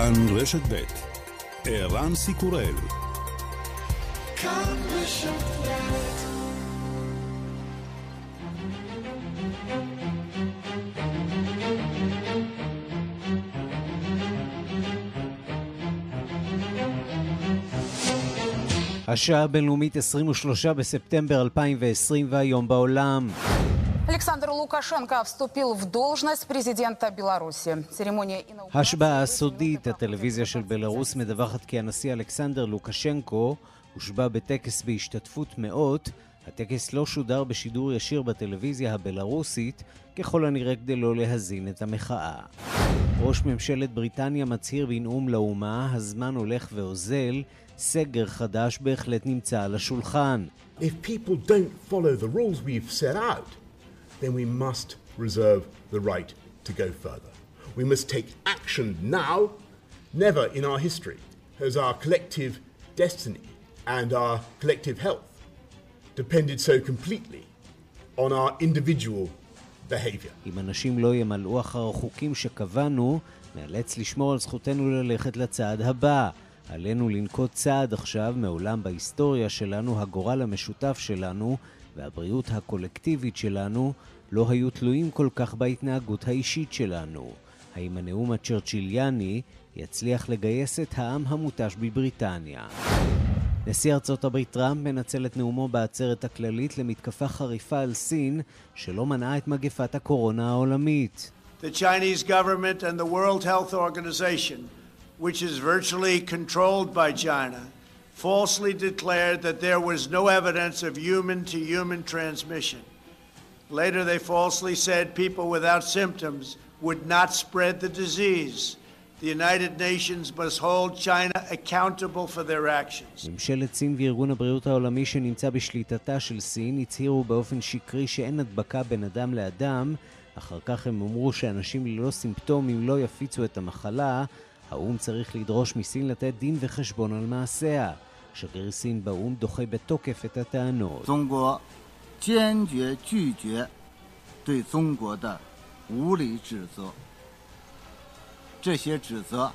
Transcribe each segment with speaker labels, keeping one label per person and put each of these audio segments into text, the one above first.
Speaker 1: כאן רשת ב' ערן סיקורל כאן רשת השעה הבינלאומית 23 בספטמבר 2020 והיום בעולם.
Speaker 2: Александр Лукашенко вступил в должность президента
Speaker 1: השבעה הסודית, הטלוויזיה של בלארוס מדווחת כי הנשיא אלכסנדר לוקשנקו הושבע בטקס בהשתתפות מאות. הטקס לא שודר בשידור ישיר בטלוויזיה הבלארוסית, ככל הנראה כדי לא להזין את המחאה. ראש ממשלת בריטניה מצהיר בנאום לאומה, הזמן הולך ואוזל, סגר חדש בהחלט נמצא על השולחן. If people don't follow the rules we've set out, then we must reserve the right to go further. We must take action now. Never in our history has our collective destiny and our collective health depended so completely on our individual behavior. אם אנשים לא ימלאו אחר החוקים שקבענו, נאלץ לשמור על זכותנו ללכת לצעד הבא. עלינו לנקוט צעד עכשיו, מעולם בהיסטוריה שלנו, הגורל המשותף שלנו והבריאות הקולקטיבית שלנו לא היו תלויים כל כך בהתנהגות האישית שלנו. האם הנאום הצ'רצ'יליאני יצליח לגייס את העם המותש בבריטניה? נשיא ארצות הברית טראמפ מנצל את נאומו בעצרת הכללית למתקפה חריפה על סין, שלא מנעה את מגפת הקורונה העולמית. The which is virtually controlled by China, falsely declared that there was no evidence of human-to-human transmission. Later, they falsely said people without symptoms would not spread the disease. The United Nations must hold China accountable for their actions. ממשלת סין וארגון הבריאות העולמי שנמצא בשליטתה של סין הצהירו באופן שקרי שאין הדבקה בין אדם לאדם. אחר כך הם אמרו שאנשים ללא סימפטומים לא יפיצו את המחלה. האו"ם צריך לדרוש מסין לתת דין וחשבון על מעשיה. שגריר סין באו"ם דוחה בתוקף את הטענות. 坚决拒绝对中国的无理指责，这些指责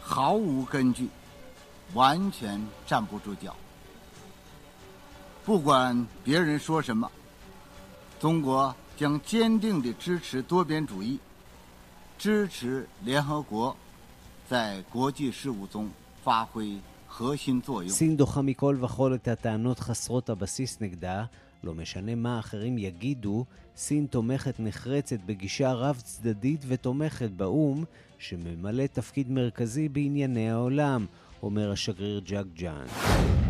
Speaker 1: 毫无根据，完全站不住脚。不管别人说什么，中国将坚定地支持多边主义，支持联合国在国际事务中发挥核心作用。 סין דוחה מכל וכול את הטענות חסרות הבסיס נגדה. לא משנה מה אחרים יגידו, סין תומכת נחרצת בגישה רב-צדדית ותומכת באו"ם, שממלא תפקיד מרכזי בענייני העולם, אומר השגריר ג'אק ג'אן.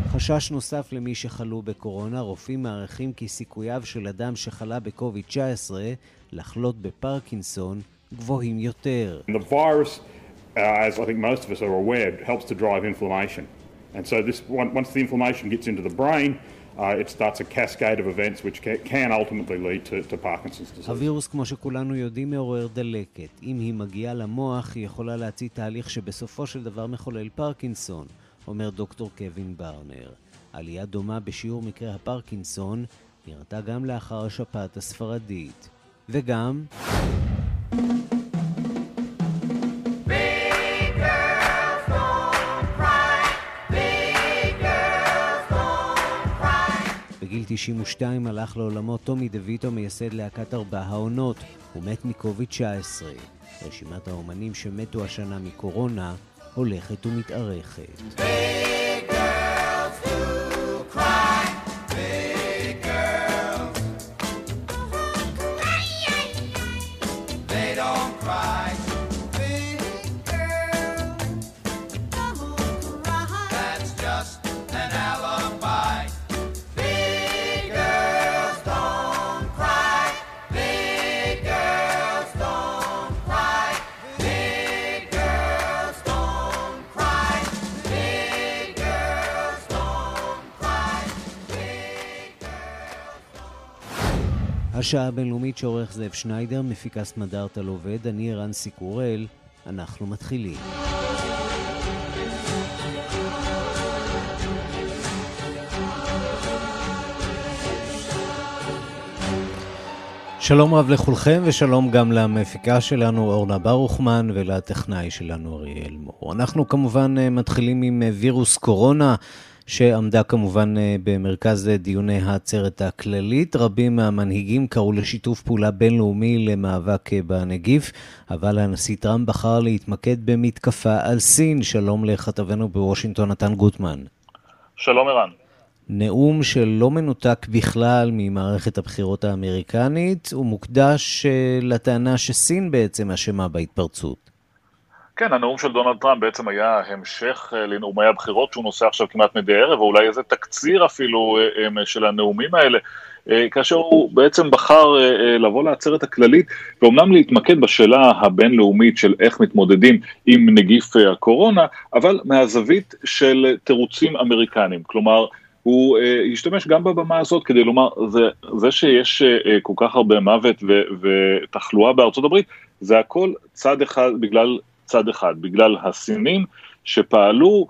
Speaker 1: חשש נוסף למי שחלו בקורונה, רופאים מעריכים כי סיכוייו של אדם שחלה בקוביד-19 לחלות בפרקינסון גבוהים יותר. The virus, uh, as I think most of us are aware, helps to drive inflammation. And so this, once the inflammation gets into the brain, uh, it starts a cascade of events which can ultimately lead to, to Parkinson's disease. הווירוס, כמו שכולנו יודעים, מעורר דלקת. אם היא מגיעה למוח, היא יכולה להציא תהליך שבסופו של דבר מחולל פרקינסון, אומר דוקטור קווין ברנר. עלייה דומה בשיעור מקרי הפרקינסון נראתה גם לאחר השפעת הספרדית. וגם... בגיל 92 הלך לעולמו טומי דה ויטו, מייסד להקת ארבע העונות. הוא מת מקוביד-19. רשימת האומנים שמתו השנה מקורונה הולכת ומתארכת. השעה הבינלאומית שעורך זאב שניידר, מפיקה סמדארטה עובד, אני ערן סיקורל, אנחנו מתחילים. שלום רב לכולכם ושלום גם למפיקה שלנו אורנה ברוכמן ולטכנאי שלנו אריאל מור. אנחנו כמובן אה, מתחילים עם אה, וירוס קורונה. שעמדה כמובן אה, במרכז דיוני העצרת הכללית. רבים מהמנהיגים קראו לשיתוף פעולה בינלאומי למאבק בנגיף, אבל הנשיא טראמפ בחר להתמקד במתקפה על סין. שלום לכתבנו בוושינגטון, נתן גוטמן.
Speaker 3: שלום ערן.
Speaker 1: נאום שלא מנותק בכלל ממערכת הבחירות האמריקנית, הוא מוקדש אה, לטענה שסין בעצם אשמה בהתפרצות.
Speaker 3: כן, הנאום של דונלד טראמפ בעצם היה המשך אה, לנאומי הבחירות שהוא נושא עכשיו כמעט מדי ערב, או אולי איזה תקציר אפילו אה, של הנאומים האלה. כאשר הוא בעצם בחר לבוא לעצרת הכללית ואומנם להתמקד בשאלה הבינלאומית של איך מתמודדים עם נגיף הקורונה, אבל מהזווית של תירוצים אמריקניים, כלומר הוא uh, השתמש גם בבמה הזאת כדי לומר, זה, זה שיש uh, כל כך הרבה מוות ו, ותחלואה בארצות הברית, זה הכל צד אחד, בגלל צד אחד, בגלל הסינים שפעלו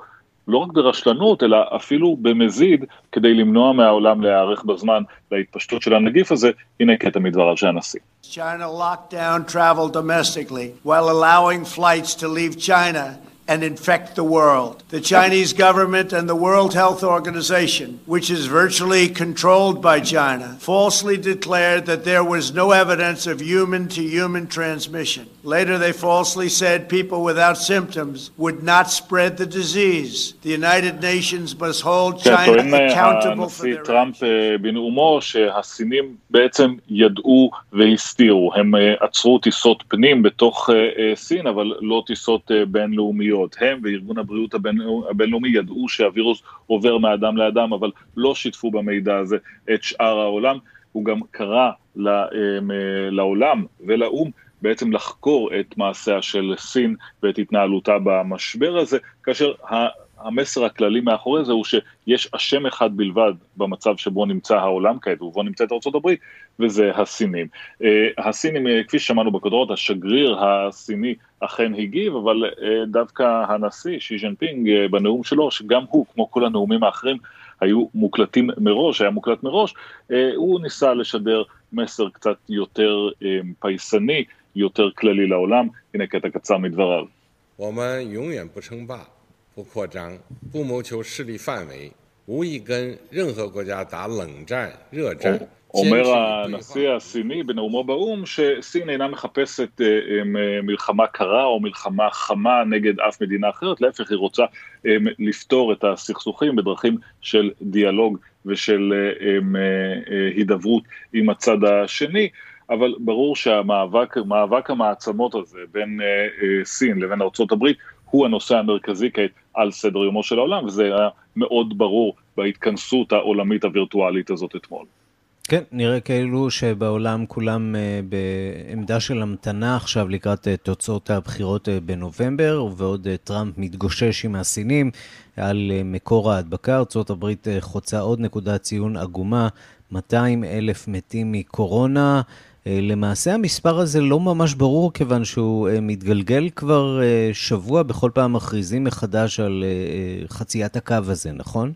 Speaker 3: לא רק ברשלנות, אלא אפילו במזיד, כדי למנוע מהעולם להיערך בזמן להתפשטות של הנגיף הזה. הנה קטע מדבריו של הנשיא. China locked down travel domestically while allowing flights to leave China and infect the world. The Chinese government and the World Health Organization, which is virtually controlled by China, falsely declared that there was no evidence of human to human transmission. Later, they falsely said people without symptoms would not spread the disease. The United Nations must hold China accountable for their טראמפ בנאומו שהסינים בעצם ידעו והסתירו. הם עצרו טיסות פנים בתוך סין, אבל לא טיסות בינלאומיות. הבריאות, הם וארגון הבריאות הבינלאומי ידעו שהווירוס עובר מאדם לאדם, אבל לא שיתפו במידע הזה את שאר העולם. הוא גם קרא לעולם ולאו"ם בעצם לחקור את מעשיה של סין ואת התנהלותה במשבר הזה, כאשר המסר הכללי מאחורי זה הוא שיש אשם אחד בלבד במצב שבו נמצא העולם כעת ובו נמצאת ארה"ב, וזה הסינים. אה, הסינים, אה, כפי ששמענו בכותרות, השגריר הסיני אכן הגיב, אבל אה, דווקא הנשיא, שי ז'נפינג, בנאום שלו, שגם הוא, כמו כל הנאומים האחרים, היו מוקלטים מראש, היה מוקלט מראש, הוא ניסה לשדר מסר קצת יותר פייסני, יותר כללי לעולם. הנה קטע קצר מדבריו. 我们永远不称霸。不扩张，不谋求势力范围，无意跟任何国家打冷战、热战。 אומר הנשיא הסיני בנאומו באו"ם שסין אינה מחפשת מלחמה קרה או מלחמה חמה נגד אף מדינה אחרת, להפך היא רוצה לפתור את הסכסוכים בדרכים של דיאלוג ושל הידברות עם הצד השני, אבל ברור שהמאבק המעצמות הזה בין סין לבין ארה"ב הוא הנושא המרכזי כעת על סדר יומו של העולם, וזה היה מאוד ברור בהתכנסות העולמית הווירטואלית הזאת אתמול.
Speaker 1: כן, נראה כאילו שבעולם כולם uh, בעמדה של המתנה עכשיו לקראת uh, תוצאות הבחירות uh, בנובמבר, ועוד uh, טראמפ מתגושש עם הסינים על מקור ההדבקה. ארה"ב חוצה עוד נקודת ציון עגומה, 200 אלף מתים מקורונה. אה, למעשה המספר הזה לא ממש ברור, כיוון שהוא אה, מתגלגל כבר אה, שבוע, בכל פעם מכריזים מחדש על חציית הקו הזה, נכון?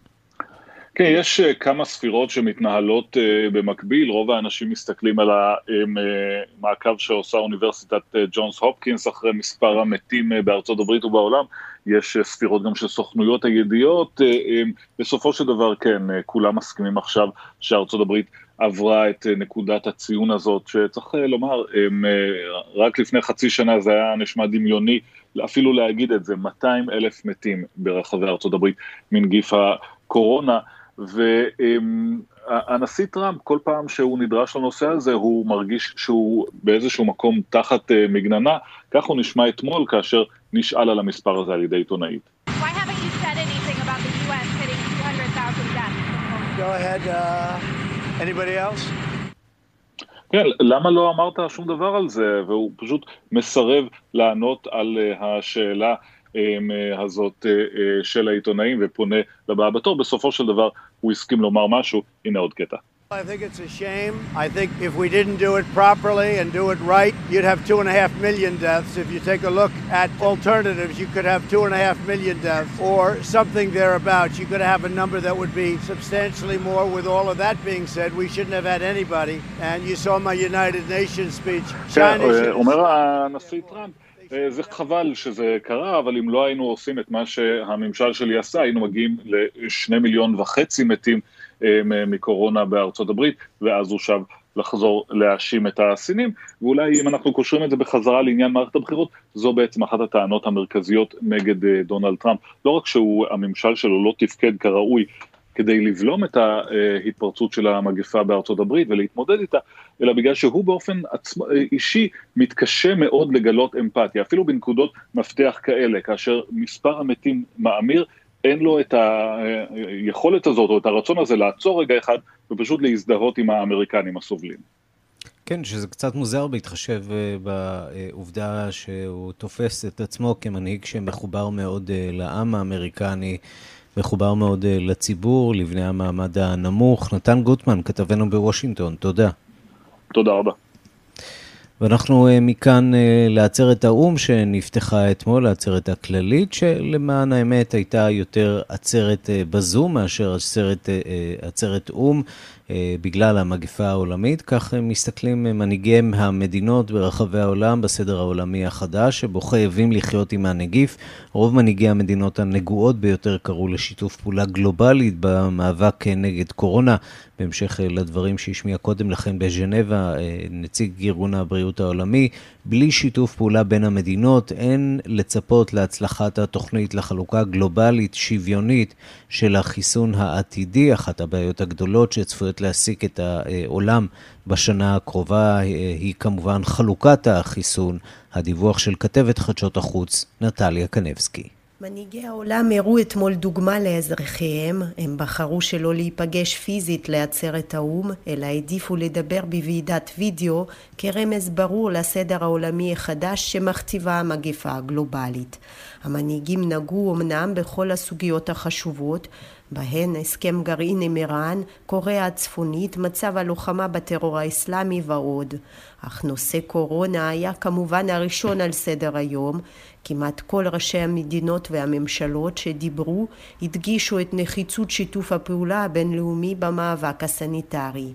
Speaker 3: כן, יש כמה ספירות שמתנהלות במקביל, רוב האנשים מסתכלים על המעקב שעושה אוניברסיטת ג'ונס הופקינס אחרי מספר המתים בארצות הברית ובעולם, יש ספירות גם של סוכנויות הידיעות, בסופו של דבר כן, כולם מסכימים עכשיו שארצות הברית עברה את אה, נקודת הציון הזאת, שצריך אה, לומר, אה, רק לפני חצי שנה זה היה נשמע דמיוני אפילו להגיד את זה, 200 אלף מתים ברחבי ארצות הברית מנגיף הקורונה, והנשיא טראמפ, כל פעם שהוא נדרש לנושא הזה, הוא מרגיש שהוא באיזשהו מקום תחת מגננה, כך הוא נשמע אתמול כאשר נשאל על המספר הזה על ידי עיתונאית. Go ahead, uh... Anybody else? כן, למה לא אמרת שום דבר על זה? והוא פשוט מסרב לענות על אה, השאלה אה, הזאת אה, של העיתונאים ופונה לבאה בתור. בסופו של דבר הוא הסכים לומר משהו, הנה עוד קטע.
Speaker 4: I think it's a shame. I think if we didn't do it properly and do it right, you'd have two and a half million deaths. If you take a look at alternatives, you could have two and a half million deaths or something thereabouts. You could have a number that would be substantially more. With all of that being said, we shouldn't have had anybody. And you saw my United Nations speech. China
Speaker 3: אומר הנשיא טראמפ, זה חבל שזה קרה, אבל אם לא היינו עושים את מה שהממשל שלי עשה, היינו מגיעים לשני מיליון וחצי מתים מקורונה בארצות הברית, ואז הוא שב לחזור להאשים את הסינים, ואולי אם אנחנו קושרים את זה בחזרה לעניין מערכת הבחירות, זו בעצם אחת הטענות המרכזיות נגד דונלד טראמפ. לא רק שהממשל שלו לא תפקד כראוי כדי לבלום את ההתפרצות של המגפה בארצות הברית ולהתמודד איתה, אלא בגלל שהוא באופן עצמא, אישי מתקשה מאוד לגלות אמפתיה, אפילו בנקודות מפתח כאלה, כאשר מספר המתים מאמיר, אין לו את היכולת הזאת או את הרצון הזה לעצור רגע אחד ופשוט להזדהות עם האמריקנים הסובלים.
Speaker 1: כן, שזה קצת מוזר בהתחשב בעובדה שהוא תופס את עצמו כמנהיג שמחובר מאוד לעם האמריקני, מחובר מאוד לציבור, לבני המעמד הנמוך. נתן גוטמן, כתבנו בוושינגטון, תודה.
Speaker 3: תודה רבה.
Speaker 1: ואנחנו מכאן לעצרת האו"ם שנפתחה אתמול, העצרת הכללית, שלמען האמת הייתה יותר עצרת בזום מאשר עצרת, עצרת או"ם בגלל המגפה העולמית. כך מסתכלים מנהיגי המדינות ברחבי העולם בסדר העולמי החדש, שבו חייבים לחיות עם הנגיף. רוב מנהיגי המדינות הנגועות ביותר קראו לשיתוף פעולה גלובלית במאבק נגד קורונה, בהמשך לדברים שהשמיע קודם לכן בז'נבה נציג ארגון הבריאות העולמי. בלי שיתוף פעולה בין המדינות אין לצפות להצלחת התוכנית לחלוקה גלובלית שוויונית של החיסון העתידי. אחת הבעיות הגדולות שצפויות להעסיק את העולם בשנה הקרובה היא כמובן חלוקת החיסון. הדיווח של כתבת חדשות החוץ, נטליה קנבסקי.
Speaker 5: מנהיגי העולם הראו אתמול דוגמה לאזרחיהם, הם בחרו שלא להיפגש פיזית לעצרת האו"ם, אלא העדיפו לדבר בוועידת וידאו כרמז ברור לסדר העולמי החדש שמכתיבה המגפה הגלובלית. המנהיגים נגעו אמנם בכל הסוגיות החשובות, בהן הסכם גרעין עם איראן, קוריאה הצפונית, מצב הלוחמה בטרור האסלאמי ועוד. אך נושא קורונה היה כמובן הראשון על סדר היום. כמעט כל ראשי המדינות והממשלות שדיברו הדגישו את נחיצות שיתוף הפעולה הבינלאומי במאבק הסניטרי.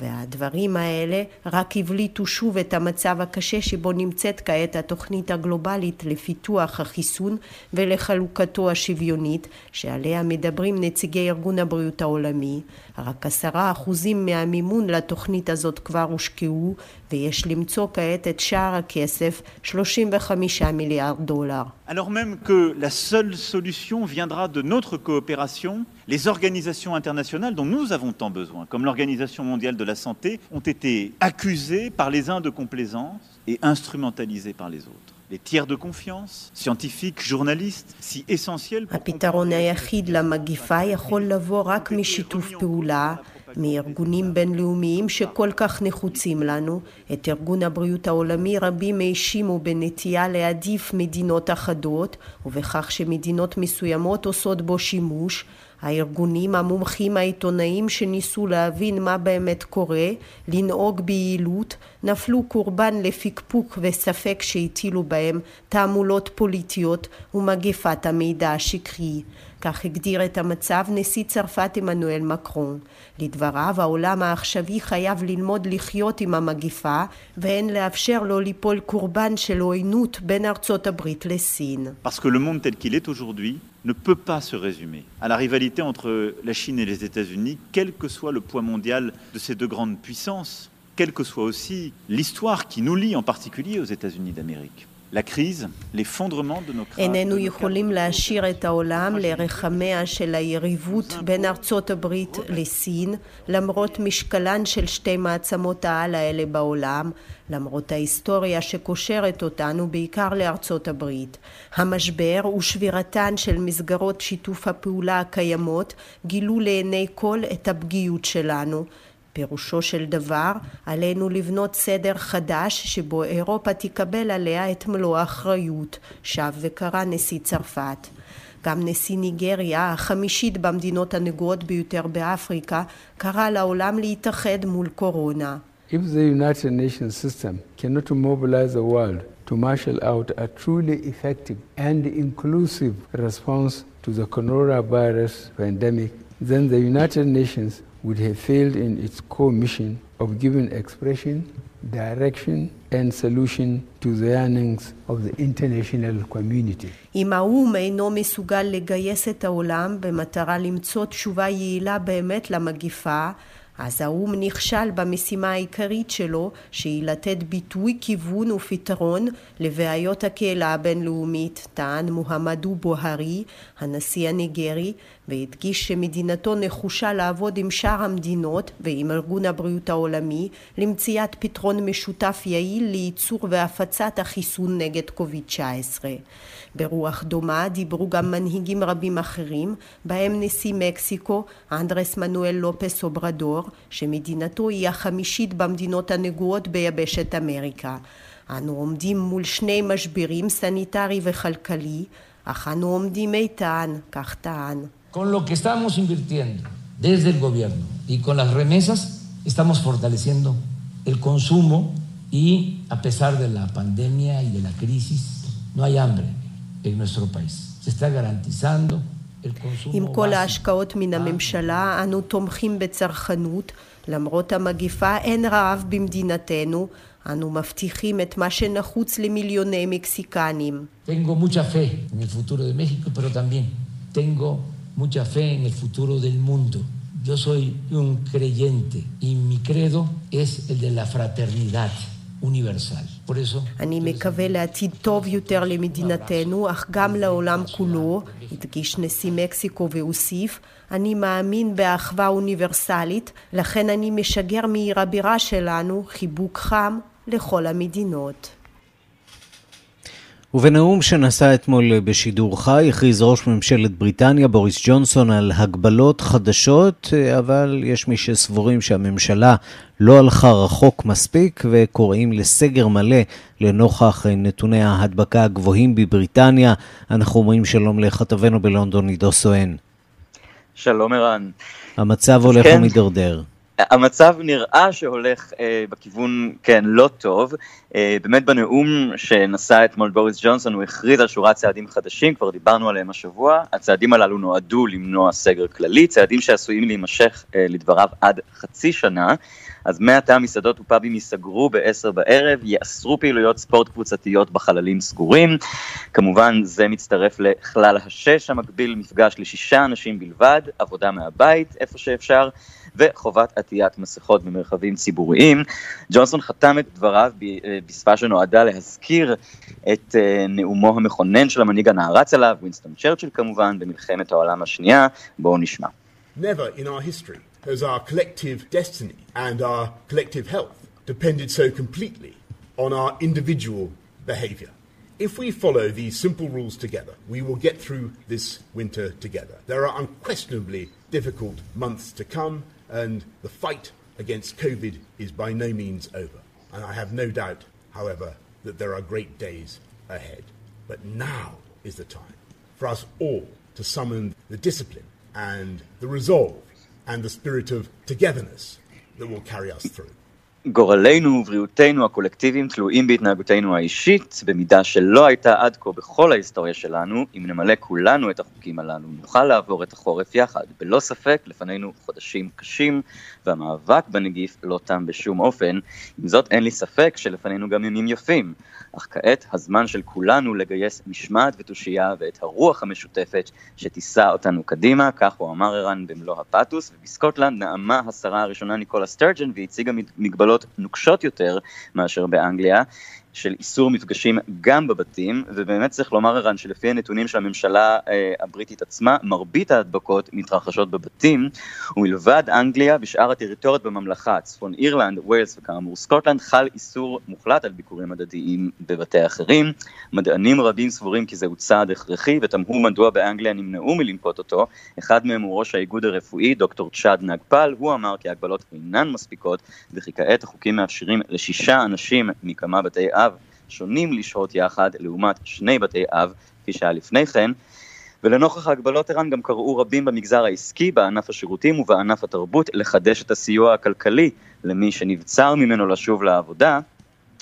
Speaker 5: והדברים האלה רק הבליטו שוב את המצב הקשה שבו נמצאת כעת התוכנית הגלובלית לפיתוח החיסון ולחלוקתו השוויונית שעליה מדברים נציגי ארגון הבריאות העולמי. רק עשרה אחוזים מהמימון לתוכנית הזאת כבר הושקעו ויש למצוא כעת את שאר הכסף, 35 מיליארד דולר.
Speaker 6: Alors même que la seule solution viendra de notre coopération, les organisations internationales dont nous avons tant besoin, comme l'Organisation mondiale de la santé, ont été accusées par les uns de complaisance et instrumentalisées par les autres. Les tiers de confiance, scientifiques, journalistes, si essentiels pour...
Speaker 5: הפתרון היחיד למגיפה יכול לבוא רק משיתוף פעולה מארגונים בינלאומיים שכל כך נחוצים לנו. את ארגון הבריאות העולמי רבים האשימו בנטייה להעדיף מדינות אחדות ובכך שמדינות מסוימות עושות בו שימוש. הארגונים, המומחים, העיתונאים שניסו להבין מה באמת קורה, לנהוג ביעילות, נפלו קורבן לפקפוק וספק שהטילו בהם תעמולות פוליטיות ומגפת המידע השקרי. כך הגדיר את המצב נשיא צרפת עמנואל מקרון. לדבריו העולם העכשווי חייב ללמוד לחיות עם המגיפה ואין לאפשר לו ליפול קורבן של עוינות בין ארצות הברית לסין.
Speaker 6: Parce que le monde tel qu'il est aujourd'hui ne peut pas se résumer à la rivalité entre la Chine et les États-Unis, quel que soit le poids mondial de ces deux grandes puissances, quelle que soit aussi l'histoire qui nous lie en particulier aux États-Unis d'Amérique.
Speaker 5: איננו יכולים להשאיר את העולם לרחמיה של היריבות בין ארצות הברית לסין, למרות משקלן של שתי מעצמות העל האלה בעולם, למרות ההיסטוריה שקושרת אותנו בעיקר לארצות הברית. המשבר ושבירתן של מסגרות שיתוף הפעולה הקיימות גילו לעיני כל את הפגיעות שלנו. פירושו של דבר, עלינו לבנות סדר חדש שבו אירופה תקבל עליה את מלוא האחריות, שב וקרא נשיא צרפת. גם נשיא ניגריה, החמישית במדינות הנגועות ביותר באפריקה, קרא לעולם להתאחד מול קורונה.
Speaker 7: If the United Nations system cannot mobilize the world to marshal out a truly effective and inclusive response to the coronavirus pandemic, then the United Nations would have failed in its core mission of giving expression, direction, and solution to the yearnings of the international community.
Speaker 5: אם האו"ם אינו מסוגל לגייס את העולם במטרה למצוא תשובה יעילה באמת למגיפה, אז האו"ם נכשל במשימה העיקרית שלו, שהיא לתת ביטוי, כיוון ופתרון לבעיות הקהילה הבינלאומית, טען מוחמדו בוהארי, הנשיא הניגרי, והדגיש שמדינתו נחושה לעבוד עם שאר המדינות ועם ארגון הבריאות העולמי למציאת פתרון משותף יעיל לייצור והפצת החיסון נגד קוביד-19. ברוח דומה דיברו גם מנהיגים רבים אחרים, בהם נשיא מקסיקו, אנדרס מנואל לופס אוברדור, שמדינתו היא החמישית במדינות הנגועות ביבשת אמריקה. אנו עומדים מול שני משברים, סניטרי וכלכלי, אך אנו עומדים איתן, כך טען.
Speaker 8: Con lo que estamos invirtiendo desde el gobierno y con las remesas, estamos fortaleciendo el consumo y a pesar de la pandemia y de la crisis, no hay hambre en nuestro país. Se está garantizando
Speaker 5: עם כל ההשקעות מן הממשלה, אנו תומכים בצרכנות. למרות המגיפה אין רעב במדינתנו, אנו מבטיחים את מה שנחוץ למיליוני מקסיקנים.
Speaker 8: Tengo mucha fe en el futuro de México, pero también tengo mucha fe en el futuro del mundo. Yo soy un creyente y mi credo es el de la fraternidad.
Speaker 5: אני מקווה לעתיד טוב יותר למדינתנו, אך גם לעולם כולו, הדגיש נשיא מקסיקו והוסיף, אני מאמין באחווה אוניברסלית, לכן אני משגר מעיר הבירה שלנו חיבוק חם לכל המדינות.
Speaker 1: ובנאום שנשא אתמול בשידור חי, הכריז ראש ממשלת בריטניה בוריס ג'ונסון על הגבלות חדשות, אבל יש מי שסבורים שהממשלה לא הלכה רחוק מספיק וקוראים לסגר מלא לנוכח נתוני ההדבקה הגבוהים בבריטניה. אנחנו אומרים שלום לכתבנו בלונדון, עידו סואן.
Speaker 9: שלום ערן.
Speaker 1: המצב הולך כן. ומידרדר.
Speaker 9: המצב נראה שהולך אה, בכיוון, כן, לא טוב. אה, באמת בנאום שנשא אתמול בוריס ג'ונסון הוא הכריז על שורת צעדים חדשים, כבר דיברנו עליהם השבוע. הצעדים הללו נועדו למנוע סגר כללי, צעדים שעשויים להימשך אה, לדבריו עד חצי שנה. אז מעתה מסעדות ופאבים ייסגרו ב-10 בערב, יאסרו פעילויות ספורט קבוצתיות בחללים סגורים. כמובן זה מצטרף לכלל השש המקביל מפגש לשישה אנשים בלבד, עבודה מהבית איפה שאפשר. וחובת עטיית מסכות במרחבים ציבוריים. ג'ונסון חתם את דבריו בשפה שנועדה להזכיר את אה, נאומו המכונן של המנהיג הנערץ עליו, וינסטון צ'רצ'יל כמובן, במלחמת העולם השנייה. בואו נשמע.
Speaker 10: Never in our history has our collective destiny and our collective health depended so completely on our individual behavior. If we follow these simple rules together, we will get through this winter together. There are unquestionably difficult months to come, and the fight against COVID is by no means over. And I have no doubt, however, that there are great days ahead. But now is the time for us all to summon the discipline and the resolve and the spirit of togetherness that will carry us through.
Speaker 9: גורלנו ובריאותנו הקולקטיביים תלויים בהתנהגותנו האישית, במידה שלא הייתה עד כה בכל ההיסטוריה שלנו, אם נמלא כולנו את החוקים הללו, נוכל לעבור את החורף יחד. בלא ספק, לפנינו חודשים קשים, והמאבק בנגיף לא תם בשום אופן. עם זאת, אין לי ספק שלפנינו גם ימים יפים. אך כעת הזמן של כולנו לגייס משמעת ותושייה ואת הרוח המשותפת שתישא אותנו קדימה, כך הוא אמר ערן במלוא הפתוס, ובסקוטלנד נאמה השרה הראשונה ניקולה סטרג'ן והציגה מגבלות נוקשות יותר מאשר באנגליה. של איסור מפגשים גם בבתים, ובאמת צריך לומר ערן שלפי הנתונים של הממשלה אה, הבריטית עצמה, מרבית ההדבקות מתרחשות בבתים, ומלבד אנגליה, בשאר הטריטוריות בממלכה, צפון אירלנד, ווילס וכאמור סקוטלנד, חל איסור מוחלט על ביקורים הדדיים בבתי אחרים. מדענים רבים סבורים כי זהו צעד הכרחי, ותמהו מדוע באנגליה נמנעו מלנקוט אותו. אחד מהם הוא ראש האיגוד הרפואי, דוקטור צ'אנד נגפול, הוא אמר כי ההגבלות אינן מספיקות, וכי כעת החוקים מאפשרים לשישה אנשים מכמה בתי שונים לשהות יחד לעומת שני בתי אב, כפי שהיה לפני כן. ולנוכח ההגבלות ערן גם קראו רבים במגזר העסקי, בענף השירותים ובענף התרבות לחדש את הסיוע הכלכלי למי שנבצר ממנו לשוב לעבודה.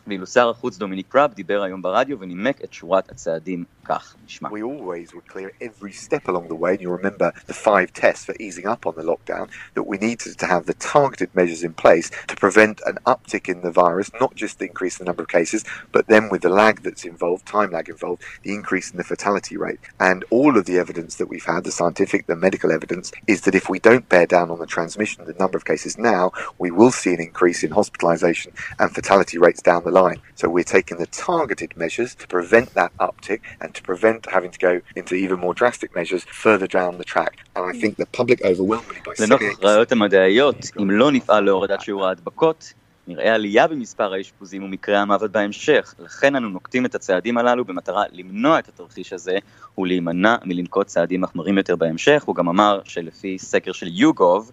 Speaker 9: ואילו שר החוץ דומיניק ראב דיבר היום ברדיו ונימק את שורת הצעדים כך, נשמע.
Speaker 11: We always were clear every step along the way, and you remember the five tests for easing up on the lockdown, that we needed to have the targeted measures in place to prevent an uptick in the virus, not just the increase in the number of cases, but then with the lag that's involved, time lag involved, the increase in the fatality rate. And all of the evidence that we've had, the scientific, the medical evidence, is that if we don't bear down on the transmission, the number of cases now, we will see an increase in hospitalization and fatality rates down the line. So we're taking the targeted measures to prevent that uptick and to prevent having to go into even more drastic measures further down the track. And I think the public overwhelmingly by
Speaker 9: לנוכח הראיות המדעיות, אם לא נפעל להורדת שיעור ההדבקות, נראה עלייה במספר האשפוזים ומקרי המוות בהמשך. לכן אנו נוקטים את הצעדים הללו במטרה למנוע את התרחיש הזה ולהימנע מלנקוט צעדים מחמרים יותר בהמשך. הוא גם אמר שלפי סקר של יוגוב,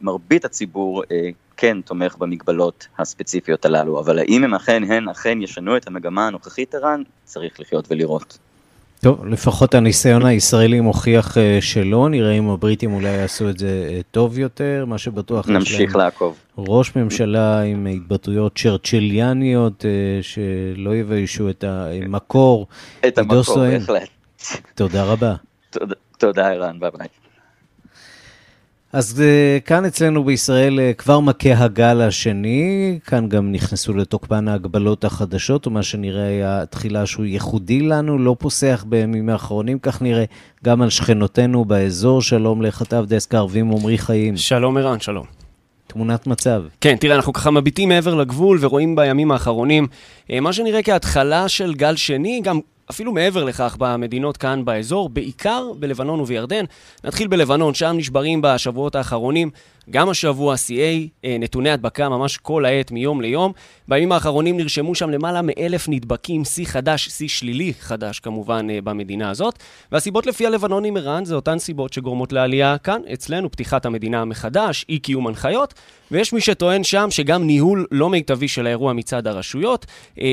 Speaker 9: מרבית הציבור כן תומך במגבלות הספציפיות הללו, אבל האם הם אכן, הן אכן ישנו את המגמה הנוכחית ערן, צריך לחיות ולראות.
Speaker 1: טוב, לפחות הניסיון הישראלי מוכיח שלא, נראה אם הבריטים אולי יעשו את זה טוב יותר, מה שבטוח
Speaker 9: נמשיך לעקוב.
Speaker 1: ראש ממשלה עם התבטאויות צ'רצ'יליאניות, שלא יביישו את המקור.
Speaker 9: את המקור, בהחלט.
Speaker 1: תודה רבה.
Speaker 9: תודה, תודה ערן, ביי ביי.
Speaker 1: אז כאן אצלנו בישראל כבר מכה הגל השני, כאן גם נכנסו לתוקפן ההגבלות החדשות, ומה שנראה היה תחילה שהוא ייחודי לנו, לא פוסח בימים האחרונים, כך נראה גם על שכנותינו באזור. שלום לכתב דסק הערבים עמרי חיים.
Speaker 12: שלום ערן, שלום.
Speaker 1: תמונת מצב.
Speaker 12: כן, תראה, אנחנו ככה מביטים מעבר לגבול ורואים בימים האחרונים מה שנראה כהתחלה של גל שני, גם אפילו מעבר לכך במדינות כאן באזור, בעיקר בלבנון ובירדן. נתחיל בלבנון, שם נשברים בשבועות האחרונים גם השבוע שיאי נתוני הדבקה ממש כל העת מיום ליום. בימים האחרונים נרשמו שם למעלה מאלף נדבקים, שיא חדש, שיא שלילי חדש כמובן במדינה הזאת. והסיבות לפי הלבנונים ערן זה אותן סיבות שגורמות לעלייה כאן, אצלנו פתיחת המדינה מחדש, אי קיום הנחיות, ויש מי שטוען שם שגם ניהול לא מיטבי של האירוע מצד הרשויות.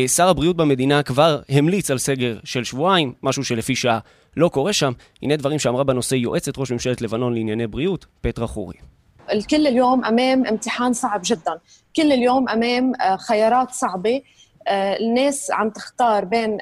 Speaker 12: שר הבריאות במדינה כבר המליץ על סגר של שבועיים, משהו שלפי שעה לא קורה שם. הנה דברים שאמרה בנושא יועצת ראש ממשלת לבנון לענייני בריאות, פטרה חורי.
Speaker 13: الكل اليوم امام امتحان صعب جدا كل اليوم امام خيارات صعبه الناس عم تختار בין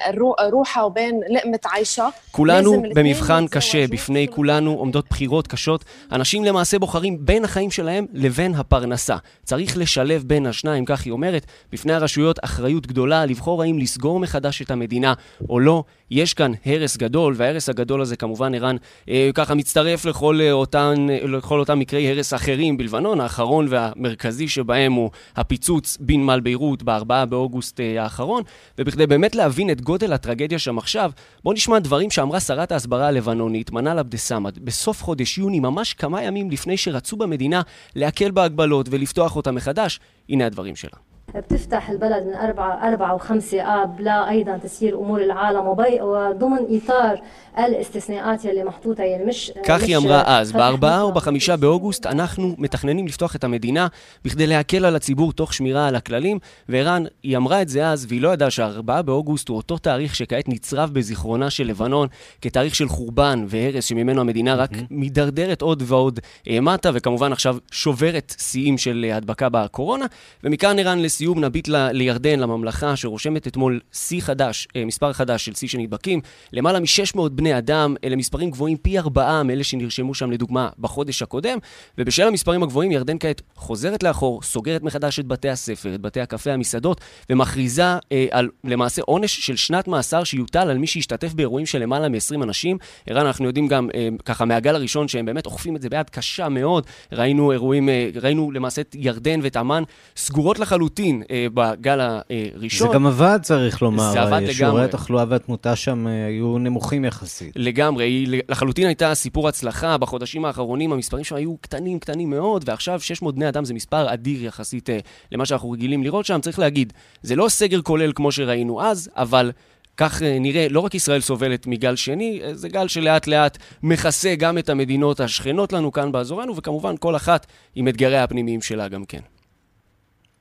Speaker 13: روحها ובין لقمة عيشها.
Speaker 12: כולנו במבחן קשה, בפני כולנו עומדות בחירות קשות. אנשים למעשה בוחרים בין החיים שלהם לבין הפרנסה. צריך לשלב בין השניים, כך היא אומרת. בפני הרשויות אחריות גדולה לבחור האם לסגור מחדש את המדינה או לא. יש כאן הרס גדול, וההרס הגדול הזה כמובן, ערן, אה, ככה מצטרף לכל אותן, לכל אותם מקרי הרס אחרים בלבנון. האחרון והמרכזי שבהם הוא הפיצוץ בנמל ביירות ב-4 באוגוסט האחרון, ובכדי באמת להבין את גודל הטרגדיה שם עכשיו, בואו נשמע דברים שאמרה שרת ההסברה הלבנונית, מנאל עבד סמד, בסוף חודש יוני, ממש כמה ימים לפני שרצו במדינה להקל בהגבלות ולפתוח אותה מחדש. הנה הדברים שלה.
Speaker 14: بتفتح البلد من أربعة, أربعة وخمسة آب لا أيضا تسيير أمور العالم وضمن إطار الاستثناءات يلي محطوطة يلي مش
Speaker 12: כך היא אמרה אז, בארבעה או בחמישה באוגוסט אנחנו מתכננים לפתוח את המדינה בכדי להקל על הציבור תוך שמירה על הכללים, וערן, היא אמרה את זה אז, והיא לא ידעה שהארבעה באוגוסט הוא אותו תאריך שכעת נצרב בזיכרונה של לבנון כתאריך של חורבן והרס שממנו המדינה רק מידרדרת עוד ועוד מטה, וכמובן עכשיו שוברת שיאים של הדבקה בקורונה, ומכאן ערן לסיום נביט ל- לירדן, לממלכה, שרושמת אתמול שיא חדש, מספר חדש של שיא של נדבקים, למעלה מ-600 בני אדם, אלה מספרים גבוהים פי ארבעה מאלה שנרשמו שם לדוגמה בחודש הקודם, ובשל המספרים הגבוהים ירדן כעת חוזרת לאחור, סוגרת מחדש את בתי הספר, את בתי הקפה, המסעדות, ומכריזה אה, על למעשה עונש של שנת מאסר שיוטל על מי שישתתף באירועים של למעלה מ-20 אנשים. ערן, אנחנו יודעים גם אה, ככה מהגל הראשון שהם באמת אוכפים את זה ביד קשה מאוד. ראינו אירועים, אה, ראינו למעשה את ירדן ואת עמן סגורות לחלוטין אה, בגל הראשון.
Speaker 1: זה גם עבד, צריך לומר.
Speaker 12: זה עבד לגמרי.
Speaker 1: שיעורי התחלואה והתמותה שם היו נמוכים יחסית.
Speaker 12: לגמרי, היא לחלוטין הייתה סיפור הצלחה. בחודשים האחרונים המספרים שם היו קטנים, קטנים מאוד, ועכשיו 600 בני אדם זה מספר אדיר יחסית למה שאנחנו רגילים לראות שם. צריך להגיד, זה לא סגר כולל כמו שראינו אז, אבל... כך נראה, לא רק ישראל סובלת מגל שני, זה גל שלאט לאט מכסה גם את המדינות השכנות לנו כאן באזורנו, וכמובן כל אחת עם אתגריה הפנימיים שלה גם כן.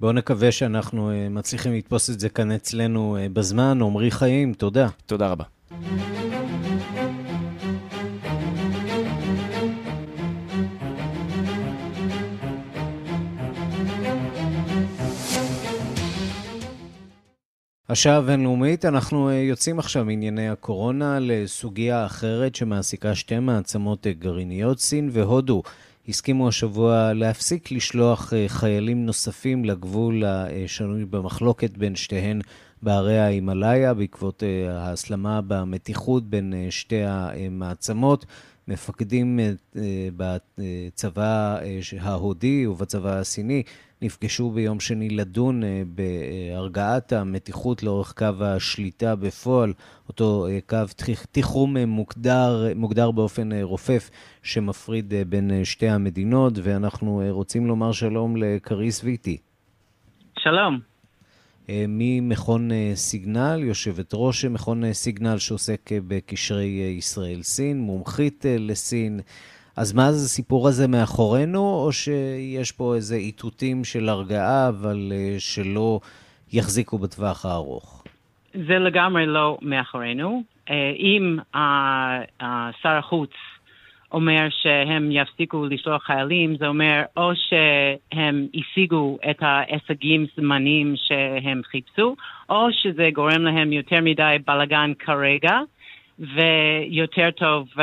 Speaker 1: בואו נקווה שאנחנו אה, מצליחים לתפוס את זה כאן אצלנו אה, בזמן. עמרי חיים, תודה.
Speaker 12: תודה רבה.
Speaker 1: השעה הבינלאומית, אנחנו אה, יוצאים עכשיו מענייני הקורונה לסוגיה אחרת שמעסיקה שתי מעצמות גרעיניות, סין והודו. הסכימו השבוע להפסיק לשלוח חיילים נוספים לגבול השנוי במחלוקת בין שתיהן בהרי ההימאליה בעקבות ההסלמה במתיחות בין שתי המעצמות. מפקדים בצבא ההודי ובצבא הסיני נפגשו ביום שני לדון בהרגעת המתיחות לאורך קו השליטה בפועל, אותו קו תיחום מוגדר, מוגדר באופן רופף שמפריד בין שתי המדינות, ואנחנו רוצים לומר שלום לקריס ויטי.
Speaker 15: שלום.
Speaker 1: ממכון סיגנל, יושבת ראש מכון סיגנל שעוסק בקשרי ישראל-סין, מומחית לסין. אז מה זה הסיפור הזה מאחורינו, או שיש פה איזה איתותים של הרגעה, אבל שלא יחזיקו בטווח הארוך?
Speaker 15: זה לגמרי לא מאחורינו. אם שר החוץ אומר שהם יפסיקו לשלוח חיילים, זה אומר או שהם השיגו את ההישגים זמניים שהם חיפשו, או שזה גורם להם יותר מדי בלאגן כרגע, ויותר טוב uh,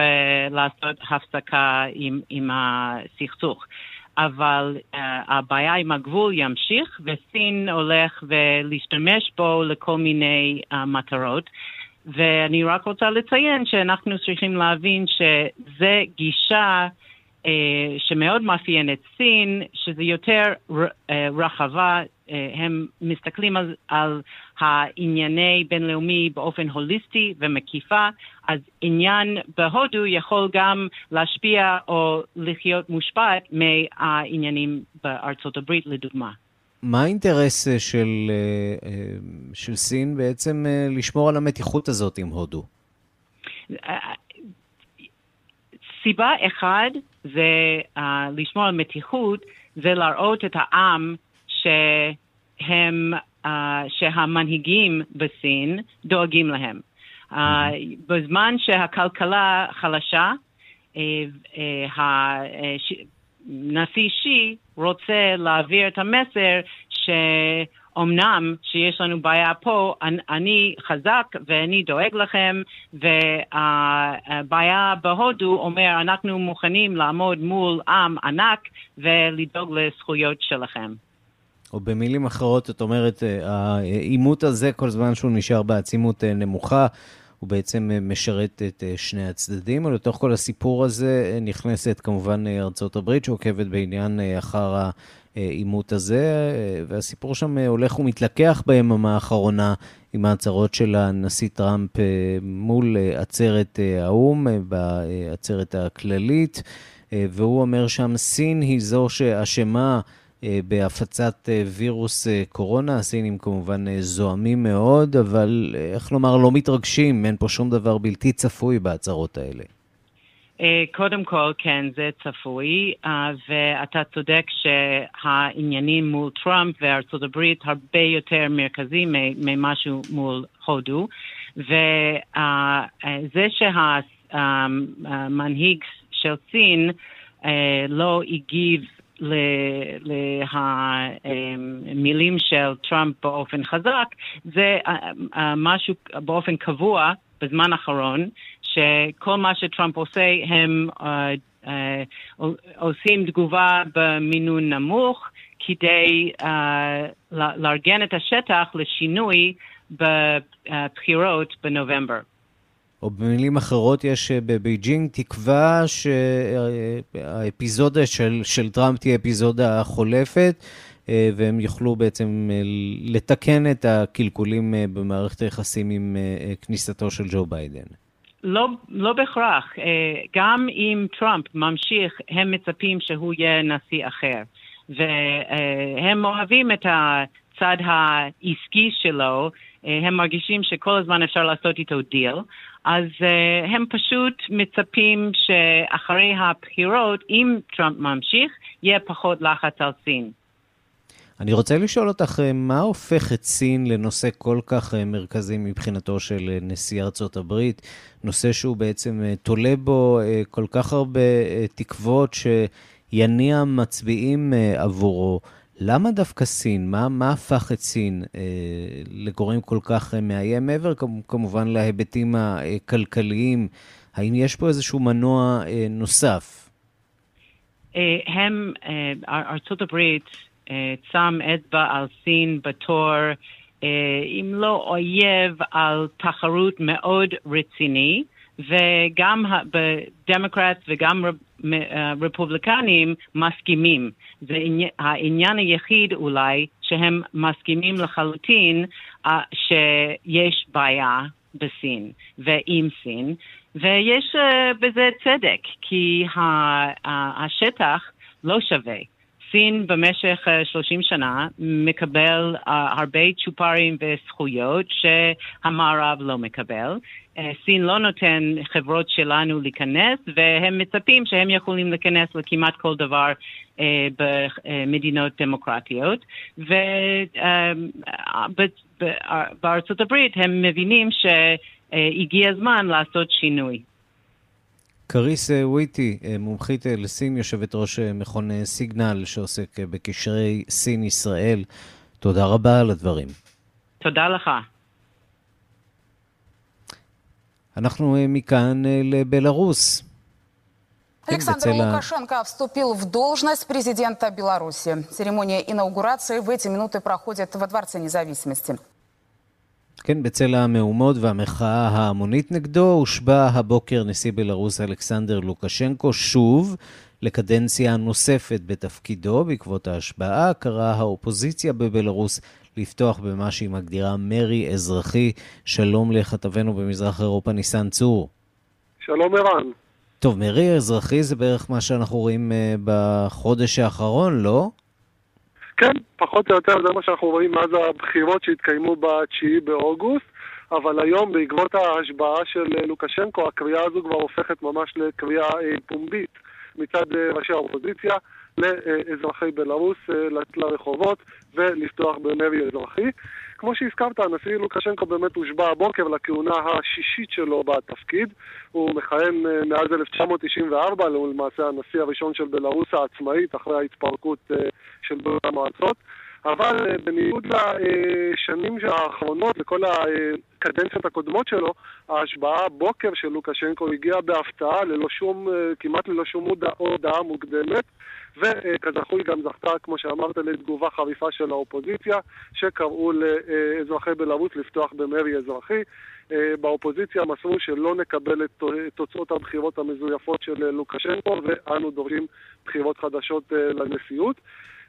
Speaker 15: לעשות הפסקה עם, עם הסכסוך. אבל uh, הבעיה עם הגבול ימשיך, וסין הולך ולהשתמש בו לכל מיני uh, מטרות. ואני רק רוצה לציין שאנחנו צריכים להבין שזה גישה אה, שמאוד מאפיינת סין, שזה יותר אה, רחבה, הם מסתכלים על, על הענייני בינלאומי באופן הוליסטי ומקיפה, אז עניין בהודו יכול גם להשפיע או לחיות מושפעת מהעניינים בארצות הברית לדוגמה.
Speaker 1: מה האינטרס של, של סין בעצם לשמור על המתיחות הזאת עם הודו?
Speaker 15: סיבה אחת זה uh, לשמור על מתיחות, זה להראות את העם שהם, uh, שהמנהיגים בסין דואגים להם. Uh, בזמן שהכלכלה חלשה, uh, uh, הנשיא שי רוצה להעביר את המסר שאומנם שיש לנו בעיה פה, אני חזק ואני דואג לכם, והבעיה בהודו אומר אנחנו מוכנים לעמוד מול עם ענק ולדאוג לזכויות שלכם.
Speaker 1: או במילים אחרות, את אומרת, העימות הזה, כל זמן שהוא נשאר בעצימות נמוכה, הוא בעצם משרת את שני הצדדים, ולתוך כל הסיפור הזה נכנסת כמובן ארצות הברית שעוקבת בעניין אחר העימות הזה, והסיפור שם הולך ומתלקח ביממה האחרונה עם ההצהרות של הנשיא טראמפ מול עצרת האו"ם, בעצרת הכללית, והוא אומר שם, סין היא זו שאשמה בהפצת וירוס קורונה. הסינים כמובן זועמים מאוד, אבל איך לומר, לא מתרגשים, אין פה שום דבר בלתי צפוי בהצהרות האלה.
Speaker 15: קודם כל, כן, זה צפוי, ואתה צודק שהעניינים מול טראמפ וארצות הברית הרבה יותר מרכזיים ממשהו מול הודו, וזה שהמנהיג של סין לא הגיב למילים של טראמפ באופן חזק, זה משהו באופן קבוע בזמן האחרון, שכל מה שטראמפ עושה, הם אה, עושים תגובה במינון נמוך כדי לארגן את השטח לשינוי בבחירות בנובמבר.
Speaker 1: או במילים אחרות, יש בבייג'ינג תקווה שהאפיזודה של, של טראמפ תהיה אפיזודה חולפת, והם יוכלו בעצם לתקן את הקלקולים במערכת היחסים עם כניסתו של ג'ו ביידן.
Speaker 15: לא, לא בהכרח. גם אם טראמפ ממשיך, הם מצפים שהוא יהיה נשיא אחר. והם אוהבים את הצד העסקי שלו, הם מרגישים שכל הזמן אפשר לעשות איתו דיל, אז הם פשוט מצפים שאחרי הבחירות, אם טראמפ ממשיך, יהיה פחות לחץ על סין.
Speaker 1: אני רוצה לשאול אותך, מה הופך את סין לנושא כל כך מרכזי מבחינתו של נשיא ארצות הברית? נושא שהוא בעצם תולה בו כל כך הרבה תקוות שיניע מצביעים עבורו. למה דווקא סין? מה, מה הפך את סין אה, לגורם כל כך אה, מאיים מעבר כמובן להיבטים הכלכליים? האם יש פה איזשהו מנוע אה, נוסף?
Speaker 15: אה, הם, אה, ארצות הברית אה, שם אצבע על סין בתור, אם לא אויב, על תחרות מאוד רציני. וגם בדמוקרט וגם אה, רפובליקנים מסכימים. זה העניין היחיד אולי שהם מסכימים לחלוטין אה, שיש בעיה בסין ועם סין, ויש אה, בזה צדק, כי השטח לא שווה. סין במשך 30 שנה מקבל הרבה צ'ופרים וזכויות שהמערב לא מקבל. אה, סין לא נותן חברות שלנו להיכנס, והם מצפים שהם יכולים להיכנס לכמעט כל דבר אה, במדינות דמוקרטיות. ובארצות אה, הברית הם מבינים שהגיע הזמן לעשות שינוי.
Speaker 1: קריס וויטי, מומחית לסין, יושבת ראש מכון סיגנל שעוסק בקשרי סין-ישראל, תודה רבה על הדברים.
Speaker 15: תודה לך.
Speaker 1: אנחנו מכאן לבלארוס.
Speaker 2: Александр Лукашенко вступил в должность президента Беларуси. Церемония инаугурации в эти минуты проходит во Дворце независимости.
Speaker 1: כן, בצל המהומות והמחאה ההמונית נגדו, הושבע הבוקר נשיא בלרוס אלכסנדר לוקשנקו שוב לקדנציה נוספת בתפקידו. בעקבות ההשבעה קראה האופוזיציה בבלרוס לפתוח במה שהיא מגדירה מרי אזרחי. שלום לכתבנו במזרח אירופה, ניסן צור.
Speaker 16: שלום ערן.
Speaker 1: טוב, מרי אזרחי זה בערך מה שאנחנו רואים uh, בחודש האחרון, לא?
Speaker 16: כן, פחות או יותר זה מה שאנחנו רואים מאז הבחירות שהתקיימו ב-9 באוגוסט, אבל היום בעקבות ההשבעה של לוקשנקו, הקריאה הזו כבר הופכת ממש לקריאה אה, פומבית מצד אה, ראשי האופוזיציה. לאזרחי בלרוס לצאת לרחובות ולפתוח במרי אזרחי. כמו שהזכרת, הנשיא לוקשנקו באמת הושבע הבוקר לכהונה השישית שלו בתפקיד. הוא מכהן אה, מאז 1994, הוא למעשה הנשיא הראשון של בלרוס העצמאית, אחרי ההתפרקות אה, של ברית המועצות. אבל אה, בניגוד לשנים האחרונות, לכל הקדנציות הקודמות שלו, ההשבעה הבוקר של לוקשנקו הגיעה בהפתעה, ללא שום, כמעט ללא שום הודעה מוקדמת. וכזכוי גם זכתה, כמו שאמרת, לתגובה חריפה של האופוזיציה, שקראו לאזרחי בלרוס לפתוח במרי אזרחי. באופוזיציה מסרו שלא נקבל את תוצאות הבחירות המזויפות של לוקשנקו, ואנו דורשים בחירות חדשות לנשיאות.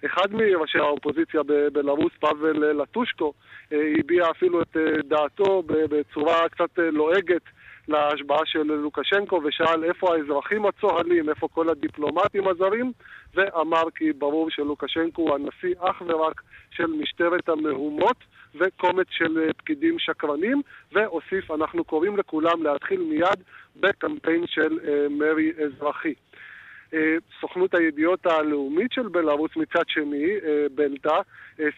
Speaker 16: אחד מראשי האופוזיציה בבלרוס, פאבל לטושקו, הביע אפילו את דעתו בצורה קצת לועגת להשבעה של לוקשנקו ושאל איפה האזרחים הצוהלים, איפה כל הדיפלומטים הזרים, ואמר כי ברור שלוקשנקו הוא הנשיא אך ורק של משטרת המהומות וקומץ של פקידים שקרנים, והוסיף, אנחנו קוראים לכולם להתחיל מיד בקמפיין של מרי אזרחי. סוכנות הידיעות הלאומית של בלרוס מצד שני, בלטה,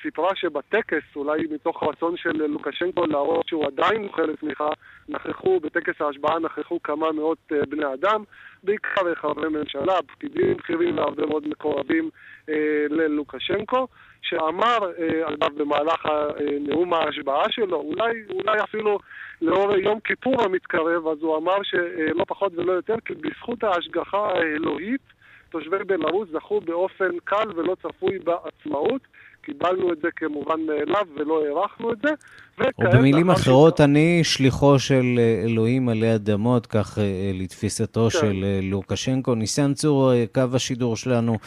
Speaker 16: סיפרה שבטקס, אולי מתוך רצון של לוקשנקו להראות שהוא עדיין מוכר לתמיכה, נכחו, בטקס ההשבעה נכחו כמה מאות בני אדם, בעיקר חברי ממשלה, פקידים בכירים והרבה מאוד מקורבים ללוקשנקו, שאמר, אגב, במהלך נאום ההשבעה שלו, אולי, אולי אפילו לאור יום כיפור המתקרב, אז הוא אמר שלא פחות ולא יותר, כי בזכות ההשגחה האלוהית, תושבי בלרוס זכו באופן קל ולא צפוי בעצמאות. קיבלנו את זה כמובן מאליו ולא הערכנו את זה.
Speaker 1: או במילים אחרות, ש... אני שליחו של אלוהים עלי אדמות, כך לתפיסתו כן. של לוקשנקו. ניסן צור, קו השידור שלנו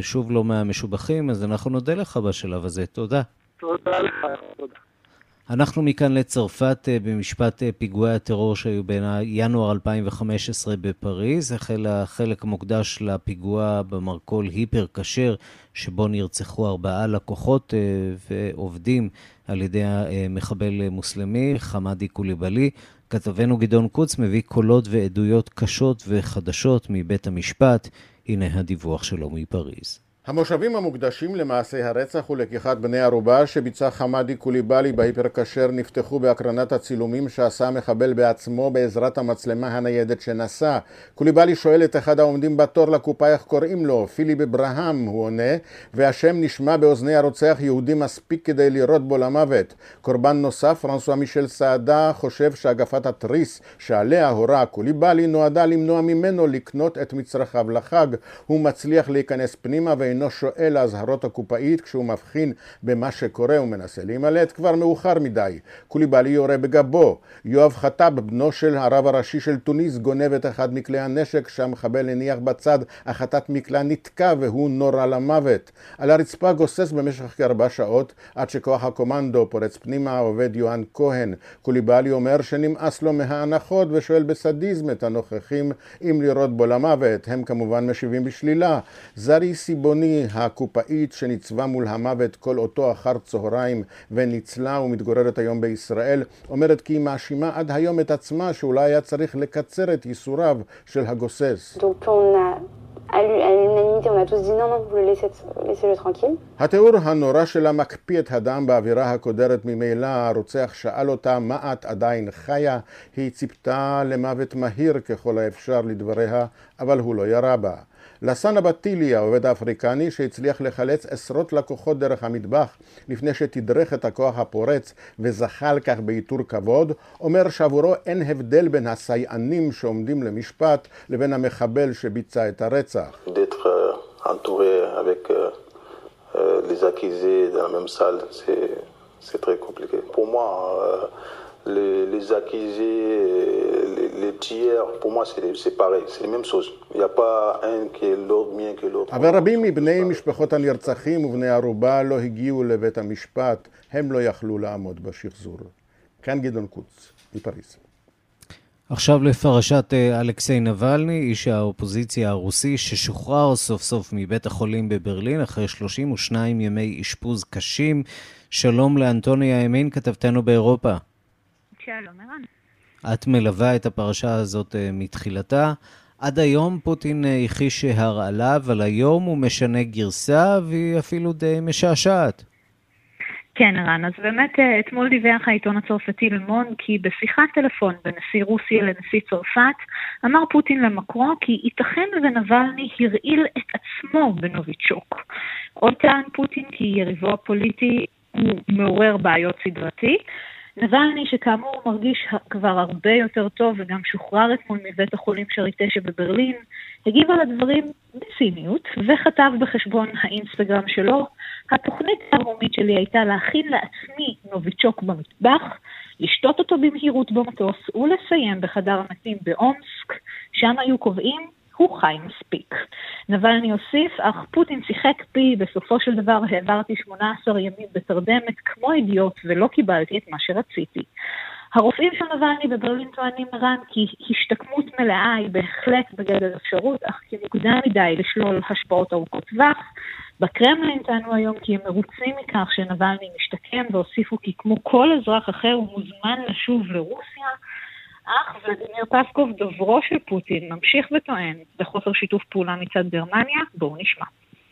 Speaker 1: שוב לא מהמשובחים, אז אנחנו נודה לך בשלב הזה. תודה.
Speaker 16: תודה לך, תודה.
Speaker 1: אנחנו מכאן לצרפת במשפט פיגועי הטרור שהיו בין ינואר 2015 בפריז. החל החלק מוקדש לפיגוע במרכול היפר כשר, שבו נרצחו ארבעה לקוחות ועובדים על ידי מחבל מוסלמי, חמאדי קוליבלי. כתבנו גדעון קוץ מביא קולות ועדויות קשות וחדשות מבית המשפט. הנה הדיווח שלו מפריז.
Speaker 17: המושבים המוקדשים למעשי הרצח ולקיחת בני ערובה שביצע חמאדי קוליבאלי בהיפר כשר נפתחו בהקרנת הצילומים שעשה המחבל בעצמו בעזרת המצלמה הניידת שנשא. קוליבאלי שואל את אחד העומדים בתור לקופה איך קוראים לו, פיליפ אברהם הוא עונה, והשם נשמע באוזני הרוצח יהודי מספיק כדי לירות בו למוות. קורבן נוסף, פרנסואה מישל סעדה, חושב שהגפת התריס שעליה הורה קוליבאלי נועדה למנוע ממנו לקנות את מצרכיו לחג. הוא מצליח להיכנס פנימה אינו שואל לאזהרות הקופאית כשהוא מבחין במה שקורה ומנסה להימלט, כבר מאוחר מדי. קוליבאלי יורה בגבו. יואב חטאב, בנו של הרב הראשי של תוניס, גונב את אחד מכלי הנשק שהמחבל הניח בצד, החטאת מקלע נתקע והוא נורה למוות. על הרצפה גוסס במשך כארבע שעות, עד שכוח הקומנדו פורץ פנימה, עובד יוהן כהן. קוליבאלי אומר שנמאס לו מההנחות ושואל בסדיזם את הנוכחים אם לירות בו למוות. הם כמובן משיבים בשלילה. זרי סיבוני רוני הקופאית שניצבה מול המוות כל אותו אחר צהריים וניצלה ומתגוררת היום בישראל, אומרת כי היא מאשימה עד היום את עצמה שאולי היה צריך לקצר את ייסוריו של הגוסס. התיאור הנורא שלה מקפיא את הדם באווירה הקודרת ממילא. הרוצח שאל אותה מה את עדיין חיה? היא ציפתה למוות מהיר ככל האפשר לדבריה, אבל הוא לא ירה בה. לסאנה בטילי, העובד האפריקני שהצליח לחלץ עשרות לקוחות דרך המטבח לפני שתדרך את הכוח הפורץ וזכה על כך בעיטור כבוד, אומר שעבורו אין הבדל בין הסייענים שעומדים למשפט לבין המחבל שביצע את הרצח. les accusés dans la même salle, c'est très compliqué. Pour moi, euh, les, les accusés, les, les tiers, pour moi c'est pareil, c'est les mêmes choses. Il n'y a pas un qui est l'autre mieux que l'autre. אבל רבים מבני משפחות הנרצחים ובני ערובה לא הגיעו לבית המשפט, הם לא יכלו לעמוד בשחזור. כאן גדעון קוץ, מפריז.
Speaker 1: עכשיו לפרשת אלכסיי נבלני, איש האופוזיציה הרוסי, ששוחרר סוף סוף מבית החולים בברלין אחרי 32 ימי אשפוז קשים. שלום לאנטוניה ימין, כתבתנו באירופה.
Speaker 18: שלום, ערן.
Speaker 1: את מלווה את הפרשה הזאת אה, מתחילתה. עד היום פוטין אה, הכחיש הרעלה, אבל היום הוא משנה גרסה והיא אפילו די משעשעת.
Speaker 18: כן, ערן, אז באמת אה, אתמול דיווח העיתון הצרפתי למון כי בשיחת טלפון בין נשיא רוסיה לנשיא צרפת אמר פוטין למקרו כי ייתכן ונבלני הרעיל את עצמו בנוביצ'וק. עוד טען פוטין כי יריבו הפוליטי הוא מעורר בעיות סדרתי, נבלני, שכאמור מרגיש כבר הרבה יותר טוב וגם שוחרר אתמול מבית החולים שריטה שבברלין, הגיב על הדברים בציניות וכתב בחשבון האינסטגרם שלו, התוכנית הרומית שלי הייתה להכין לעצמי נוביצ'וק במטבח, לשתות אותו במהירות במטוס ולסיים בחדר המתים באומסק, שם היו קובעים הוא חי מספיק. נבלני הוסיף, אך פוטין שיחק בי, בסופו של דבר העברתי 18 ימים בתרדמת כמו אידיוט ולא קיבלתי את מה שרציתי. הרופאים של נבלני בברלין טוענים רן כי השתקמות מלאה היא בהחלט בגדר אפשרות, אך כי מוקדם מדי לשלול השפעות ארוכות טווח. בקרמלין טענו היום כי הם מרוצים מכך שנבלני משתקם והוסיפו כי כמו כל אזרח אחר הוא מוזמן לשוב לרוסיה. אך ולדימיר פסקוב, דוברו של פוטין, ממשיך וטוען בחוסר שיתוף פעולה מצד גרמניה. בואו נשמע.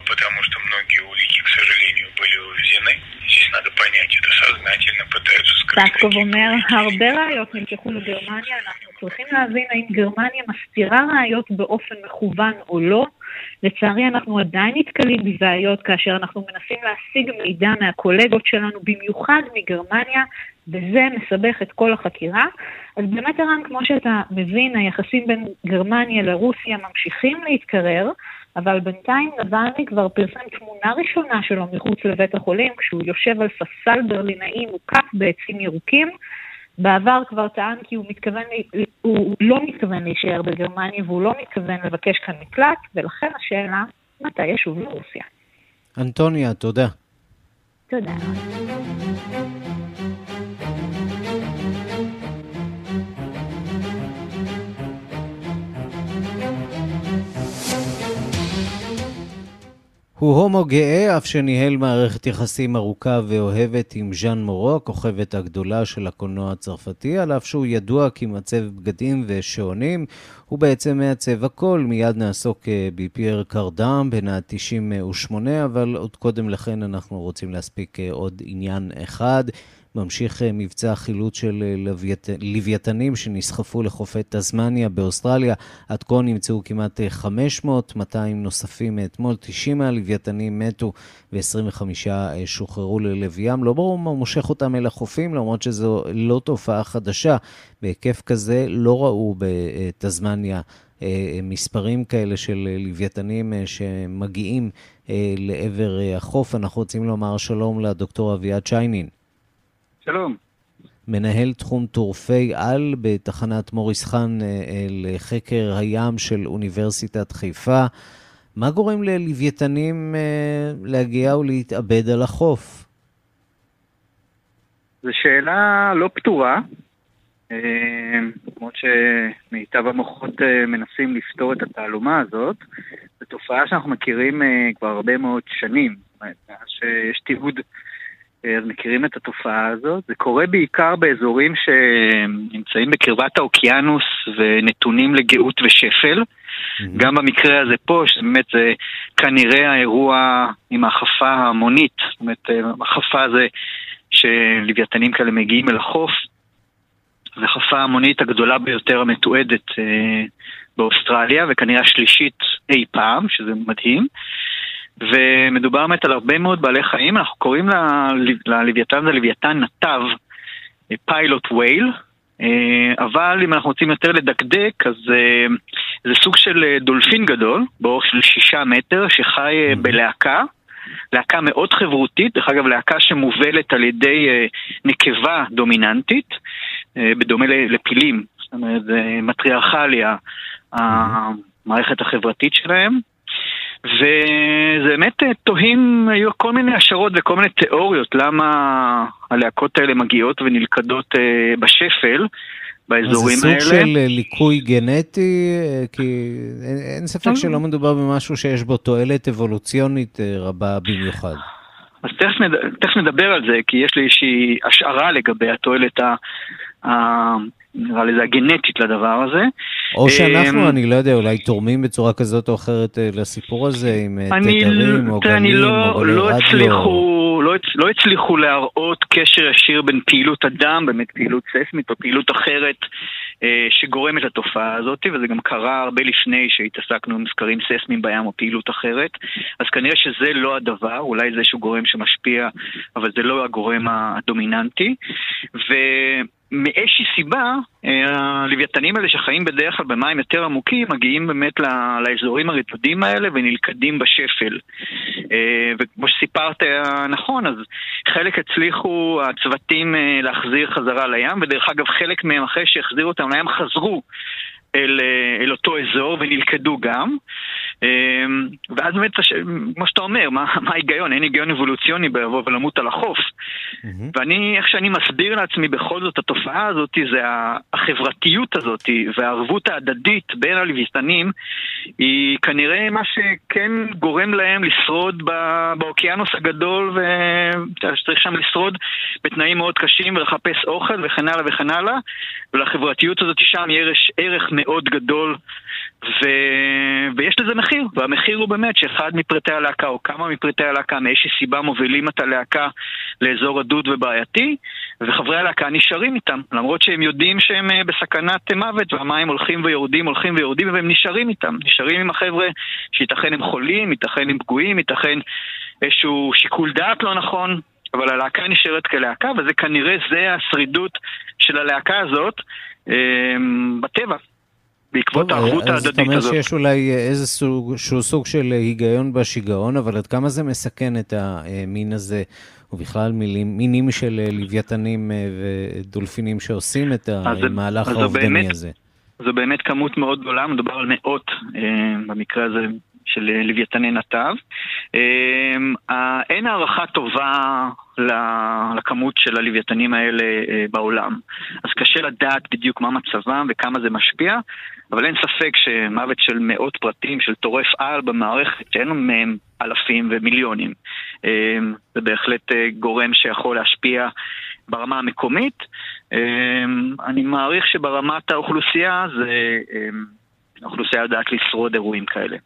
Speaker 18: потому что многие улики, к сожалению, были увезены. Здесь надо понять, это сознательно пытаются скрыть. פסקוב אומר, הרבה ראיות נלקחו לגרמניה, אנחנו צריכים להבין האם גרמניה מסתירה ראיות באופן מכוון או לא. לצערי אנחנו עדיין נתקלים בבעיות כאשר אנחנו מנסים להשיג מידע מהקולגות שלנו, במיוחד מגרמניה, וזה מסבך את כל החקירה. אז באמת ערן, כמו שאתה מבין, היחסים בין גרמניה לרוסיה ממשיכים להתקרר, אבל בינתיים נבלני כבר פרסם תמונה ראשונה שלו מחוץ לבית החולים, כשהוא יושב על ספסל ברלינאי מוקף בעצים ירוקים. בעבר כבר טען כי הוא, מתכוון, הוא לא מתכוון להישאר בגרמניה והוא לא מתכוון לבקש כאן מקלט, ולכן השאלה, מתי ישוב לרוסיה?
Speaker 1: אנטוניה, תודה.
Speaker 18: תודה.
Speaker 1: הוא הומו גאה, אף שניהל מערכת יחסים ארוכה ואוהבת עם ז'אן מורו, הכוכבת הגדולה של הקולנוע הצרפתי, על אף שהוא ידוע כמעצב בגדים ושעונים. הוא בעצם מעצב הכל, מיד נעסוק אה, בפייר קרדם בן ה-98, אבל עוד קודם לכן אנחנו רוצים להספיק אה, עוד עניין אחד. ממשיך אה, מבצע חילוץ של אה, לווית... לוויתנים שנסחפו לחופי תזמניה באוסטרליה. עד כה נמצאו כמעט 500, אה, 200 נוספים אתמול, 90 מהלוויתנים מתו ו-25 שוחררו ללב. לא ברור מה מושך אותם אל החופים, למרות שזו לא תופעה חדשה. בהיקף כזה לא ראו בתזמניה מספרים כאלה של לוויתנים שמגיעים לעבר החוף. אנחנו רוצים לומר שלום לדוקטור אביעד שיינין.
Speaker 19: שלום.
Speaker 1: מנהל תחום טורפי על בתחנת מוריס חאן אה, אה, לחקר הים של אוניברסיטת חיפה. מה גורם ללוויתנים אה, להגיע ולהתאבד על החוף?
Speaker 19: זו שאלה לא פתורה, למרות שמיטב המוחות מנסים לפתור את התעלומה הזאת. זו תופעה שאנחנו מכירים כבר הרבה מאוד שנים, מאז שיש תיעוד אז מכירים את התופעה הזאת. זה קורה בעיקר באזורים שנמצאים בקרבת האוקיינוס ונתונים לגאות ושפל. Mm-hmm. גם במקרה הזה פה, שבאמת זה כנראה האירוע עם ההחפה ההמונית, זאת אומרת, ההחפה זה שלוויתנים כאלה מגיעים אל החוף. זו החפה ההמונית הגדולה ביותר המתועדת אה, באוסטרליה, וכנראה השלישית אי פעם, שזה מדהים. ומדובר באמת על הרבה מאוד בעלי חיים, אנחנו קוראים ללוויתן זה לוויתן נתב, פיילוט וייל, אה, אבל אם אנחנו רוצים יותר לדקדק, אז אה, זה סוג של אה, דולפין גדול, באורך של שישה מטר, שחי בלהקה. להקה מאוד חברותית, דרך אגב להקה שמובלת על ידי נקבה דומיננטית, בדומה לפילים, זאת אומרת זה מטריארכליה, המערכת החברתית שלהם. וזה באמת אה, תוהים, היו כל מיני השערות וכל מיני תיאוריות למה הלהקות האלה מגיעות ונלכדות אה, בשפל. באזורים האלה.
Speaker 1: זה סוג של אה, ליקוי גנטי, כי אין, אין ספק שלא מדובר במשהו שיש בו תועלת אבולוציונית רבה במיוחד.
Speaker 19: אז תכף, נד... תכף נדבר על זה, כי יש לי איזושהי השערה לגבי התועלת ה... נראה לזה הגנטית לדבר הזה.
Speaker 1: או שאנחנו, אמ, אני לא יודע, אולי תורמים בצורה כזאת או אחרת אה, לסיפור הזה, עם אה, תדרים או גנים לא- או גלי לא רדיו.
Speaker 19: לא, לא הצליחו להראות קשר ישיר בין פעילות אדם, באמת פעילות ססמית או פעילות אחרת אה, שגורמת לתופעה הזאת, וזה גם קרה הרבה לפני שהתעסקנו עם סקרים ססמיים בים או פעילות אחרת, אז כנראה שזה לא הדבר, אולי זה איזשהו גורם שמשפיע, אבל זה לא הגורם הדומיננטי. ו... מאיזושהי סיבה, אה, הלוויתנים האלה שחיים בדרך כלל במים יותר עמוקים, מגיעים באמת לאזורים הרדודים האלה ונלכדים בשפל. אה, וכמו שסיפרת אה, נכון, אז חלק הצליחו הצוותים להחזיר חזרה לים, ודרך אגב חלק מהם אחרי שהחזירו אותם לים חזרו אל, אל אותו אזור ונלכדו גם. אמ, ואז באמת, כמו שאתה אומר, מה, מה ההיגיון? אין היגיון אבולוציוני ביבוא ולמות על החוף. Mm-hmm. ואני, איך שאני מסביר לעצמי בכל זאת התופעה הזאת, זה החברתיות הזאת והערבות ההדדית בין הלוויתנים, היא כנראה מה שכן גורם להם לשרוד באוקיינוס הגדול, וצריך שם לשרוד בתנאים מאוד קשים ולחפש אוכל וכן הלאה וכן הלאה, ולחברתיות הזאת שם יש ערך מאוד גדול. ו... ויש לזה מחיר, והמחיר הוא באמת שאחד מפריטי הלהקה או כמה מפריטי הלהקה מאיזושהי סיבה מובילים את הלהקה לאזור רדוד ובעייתי, וחברי הלהקה נשארים איתם, למרות שהם יודעים שהם אה, בסכנת מוות והמים הולכים ויורדים, הולכים ויורדים, והם נשארים איתם, נשארים עם החבר'ה שייתכן הם חולים, ייתכן הם פגועים, ייתכן איזשהו שיקול דעת לא נכון, אבל הלהקה נשארת כלהקה, וזה כנראה זה השרידות של הלהקה הזאת אה, בטבע. בעקבות הערבות ההדדית הזאת. אז אתה אומר
Speaker 1: שיש אולי איזה סוג, שהוא סוג של היגיון בשיגעון, אבל עד כמה זה מסכן את המין הזה, ובכלל מילים, מינים של לוויתנים אה, ודולפינים שעושים את המהלך האובדני הזה?
Speaker 19: זו באמת כמות מאוד גדולה, מדובר על מאות אה, במקרה הזה של לוויתני נתב. אה, אין הערכה טובה לכמות של הלוויתנים האלה בעולם. אז קשה לדעת בדיוק מה מצבם וכמה זה משפיע, אבל אין ספק שמוות של מאות פרטים של טורף על במערכת שאין מהם אלפים ומיליונים. זה בהחלט גורם שיכול להשפיע ברמה המקומית. אני מעריך שברמת האוכלוסייה זה... האוכלוסייה יודעת לשרוד אירועים כאלה.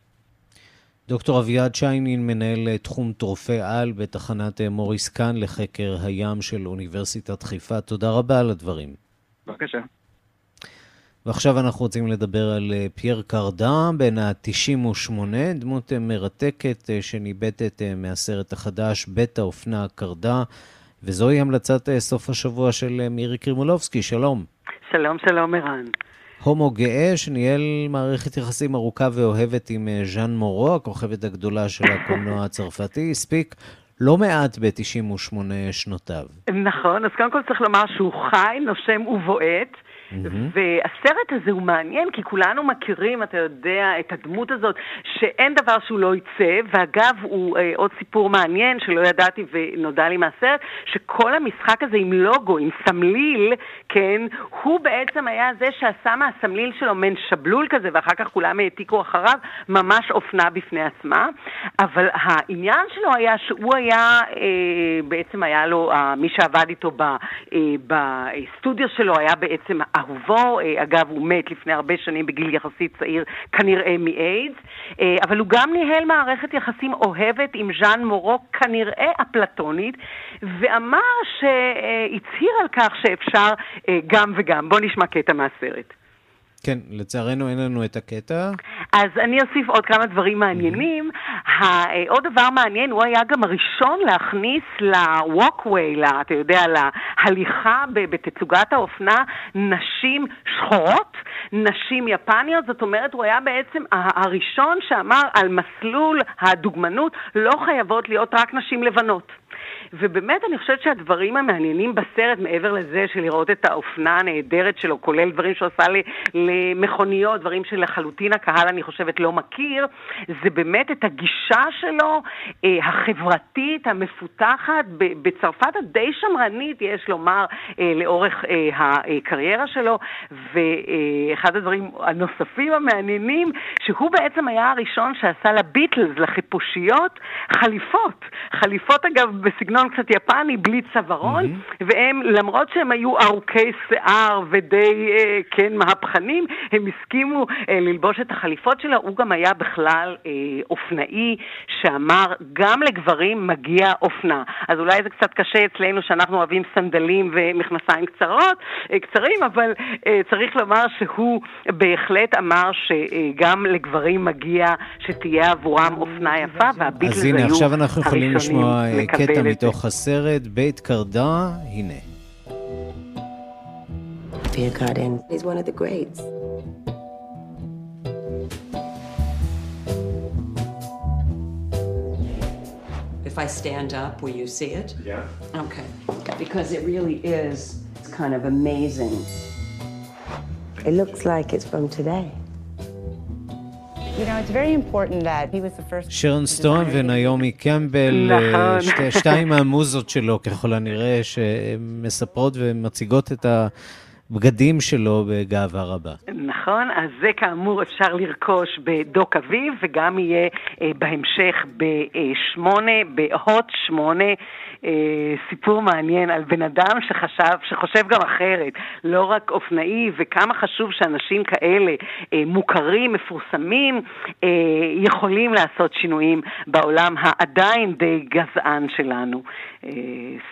Speaker 1: דוקטור אביעד שיינין, מנהל תחום טורפי על בתחנת מוריס קאן לחקר הים של אוניברסיטת חיפה. תודה רבה על הדברים.
Speaker 19: בבקשה.
Speaker 1: ועכשיו אנחנו רוצים לדבר על אה, פייר קרדן, בן ה-98, דמות אה, מרתקת אה, שניבטת מהסרט החדש, בית האופנה קרדן, וזוהי המלצת סוף השבוע של מירי קרימולובסקי. שלום.
Speaker 20: שלום, שלום, ערן.
Speaker 1: הומו גאה שניהל מערכת יחסים ארוכה ואוהבת עם ז'אן מורו, הכוכבת הגדולה של הקולנוע הצרפתי, הספיק לא מעט ב-98 שנותיו.
Speaker 20: נכון, אז קודם כל צריך לומר שהוא חי, נושם ובועט. והסרט הזה הוא מעניין, כי כולנו מכירים, אתה יודע, את הדמות הזאת, שאין דבר שהוא לא יצא, ואגב, הוא אה, עוד סיפור מעניין שלא ידעתי ונודע לי מהסרט, שכל המשחק הזה עם לוגו, עם סמליל, כן, הוא בעצם היה זה שעשה מהסמליל שלו מעין שבלול כזה, ואחר כך כולם העתיקו אחריו, ממש אופנה בפני עצמה. אבל העניין שלו היה שהוא היה, אה, בעצם היה לו, אה, מי שעבד איתו ב, אה, בסטודיו שלו היה בעצם אהובו, אה, אגב, הוא מת לפני הרבה שנים בגיל יחסית צעיר, כנראה מאיידס, אה, אבל הוא גם ניהל מערכת יחסים אוהבת עם ז'אן מורו, כנראה אפלטונית, ואמר שהצהיר על כך שאפשר אה, גם וגם. בואו נשמע קטע מהסרט.
Speaker 1: כן, לצערנו אין לנו את הקטע.
Speaker 20: אז אני אוסיף עוד כמה דברים מעניינים. עוד דבר מעניין, הוא היה גם הראשון להכניס ל-walkway, אתה יודע, להליכה בתצוגת האופנה, נשים שחורות, נשים יפניות, זאת אומרת, הוא היה בעצם הראשון שאמר על מסלול הדוגמנות לא חייבות להיות רק נשים לבנות. ובאמת אני חושבת שהדברים המעניינים בסרט, מעבר לזה של לראות את האופנה הנהדרת שלו, כולל דברים שהוא עשה למכוניות, דברים שלחלוטין הקהל, אני חושבת, לא מכיר, זה באמת את הגישה שלו, אה, החברתית, המפותחת, בצרפת הדי שמרנית, יש לומר, אה, לאורך אה, הקריירה שלו, ואחד הדברים הנוספים המעניינים, שהוא בעצם היה הראשון שעשה לביטלס, לחיפושיות, חליפות. חליפות, אגב, בסגנון... סגנון קצת יפני, בלי צווארון, mm-hmm. והם, למרות שהם היו ארוכי שיער ודי, אה, כן, מהפכנים, הם הסכימו אה, ללבוש את החליפות שלו. הוא גם היה בכלל אה, אופנאי שאמר, גם לגברים מגיע אופנה. אז אולי זה קצת קשה אצלנו שאנחנו אוהבים סנדלים ומכנסיים קצרות, אה, קצרים, אבל אה, צריך לומר שהוא בהחלט אמר שגם לגברים מגיע שתהיה עבורם אופנה יפה, והביטלס היו הראשונים לקבל את זה.
Speaker 1: אז הנה, עכשיו אנחנו יכולים לשמוע אה, קטע מתוך... מתוך הסרט בית קרדה, הנה. Pierre Cardin is one of the greats.
Speaker 21: If I stand up, will you see it? Yeah. Okay. Because it really is it's kind of amazing. It looks like it's from today.
Speaker 1: שרון סטון וניומי קמבל, אה, נכון. שתיים מהמוזות שלו ככל הנראה, שמספרות ומציגות את ה... בגדים שלו בגאווה רבה.
Speaker 20: נכון, אז זה כאמור אפשר לרכוש בדוק אביב, וגם יהיה אה, בהמשך בשמונה, בהוט שמונה, אה, סיפור מעניין על בן אדם שחשב, שחושב גם אחרת, לא רק אופנאי, וכמה חשוב שאנשים כאלה אה, מוכרים, מפורסמים, אה, יכולים לעשות שינויים בעולם העדיין די גזען שלנו. אה,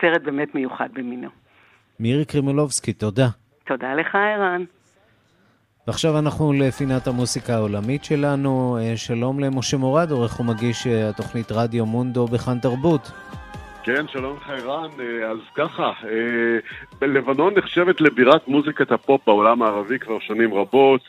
Speaker 20: סרט באמת מיוחד במינו.
Speaker 1: מירי קרימולובסקי, תודה.
Speaker 20: תודה לך, ערן.
Speaker 1: ועכשיו אנחנו לפינת המוסיקה העולמית שלנו. אה, שלום למשה מורד, עורך ומגיש אה, התוכנית רדיו מונדו בכאן תרבות.
Speaker 22: כן, שלום לך ערן. אה, אז ככה, לבנון נחשבת לבירת מוזיקת הפופ בעולם הערבי כבר שנים רבות,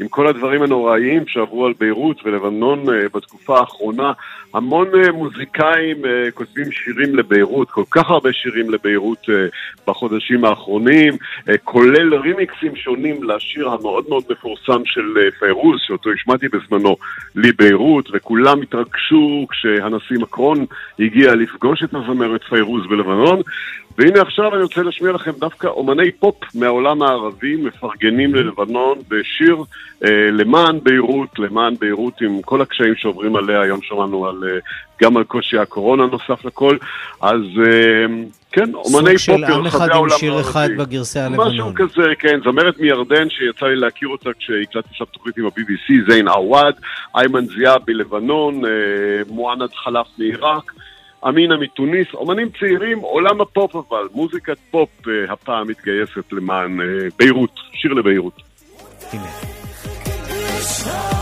Speaker 22: עם כל הדברים הנוראיים שעברו על ביירות ולבנון בתקופה האחרונה. המון מוזיקאים כותבים שירים לביירות, כל כך הרבה שירים לביירות בחודשים האחרונים, כולל רימיקסים שונים לשיר המאוד מאוד מפורסם של פיירוז, שאותו השמעתי בזמנו, לי ביירות, וכולם התרגשו כשהנשיא מקרון הגיע לפגוש את הזמרת פיירוז בלבנון. והנה עכשיו אני רוצה להשמיע לכם דווקא אומני פופ מהעולם הערבי מפרגנים ללבנון בשיר אה, למען ביירות, למען ביירות עם כל הקשיים שעוברים עליה, היום שמענו על, אה, גם על קושי הקורונה נוסף לכל, אז אה, כן, אומני פופ ברחבי העולם הערבי.
Speaker 1: סוג של עם אחד עם שיר אחד בגרסה הלבנון.
Speaker 22: משהו כזה, כן, זמרת מירדן שיצא לי להכיר אותה כשהקלטתי עכשיו תוכנית עם ה-BBC, זיין עוואד, איימן זיאב בלבנון, אה, מוענד חלף מעיראק. אמינה מתוניס, אומנים צעירים, עולם הפופ אבל, מוזיקת פופ אה, הפעם מתגייסת למען אה, ביירות, שיר לביירות. הנה.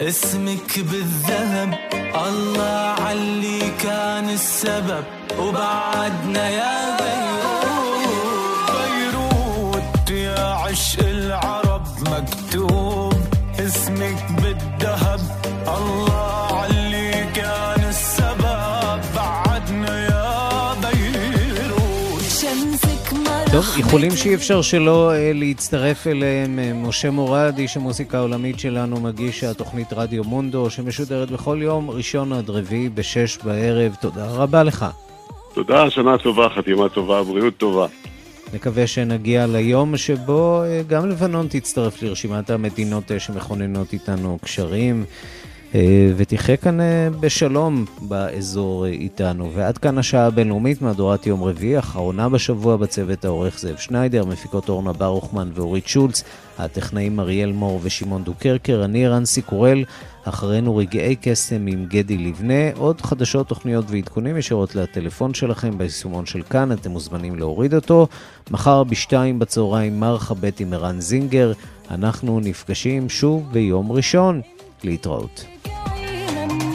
Speaker 23: اسمك بالذهب الله علي كان السبب. وبعدنا يا بيروت
Speaker 1: טוב, איחולים שאי אפשר שלא אה, להצטרף אליהם. אה, משה מורד, איש המוסיקה העולמית שלנו, מגיש התוכנית רדיו מונדו, שמשודרת בכל יום ראשון עד רביעי בשש בערב. תודה רבה לך.
Speaker 22: תודה, שנה טובה, חתימה טובה, בריאות טובה.
Speaker 1: נקווה שנגיע ליום שבו אה, גם לבנון תצטרף לרשימת המדינות שמכוננות איתנו קשרים. אה, ותחיה כאן אה, בשלום באזור אה, איתנו. ועד כאן השעה הבינלאומית, מהדורת יום רביעי, אחרונה בשבוע בצוות העורך זאב שניידר, מפיקות אורנה ברוכמן ואורית שולץ, הטכנאים אריאל מור ושמעון דוקרקר, אני רנסי קורל, אחרינו רגעי קסם עם גדי לבנה, עוד חדשות, תוכניות ועדכונים ישירות לטלפון שלכם ביישומון של כאן, אתם מוזמנים להוריד אותו. מחר בשתיים בצהריים מרחה בית עם ערן זינגר, אנחנו נפגשים שוב ביום ראשון. להתראות. gonna need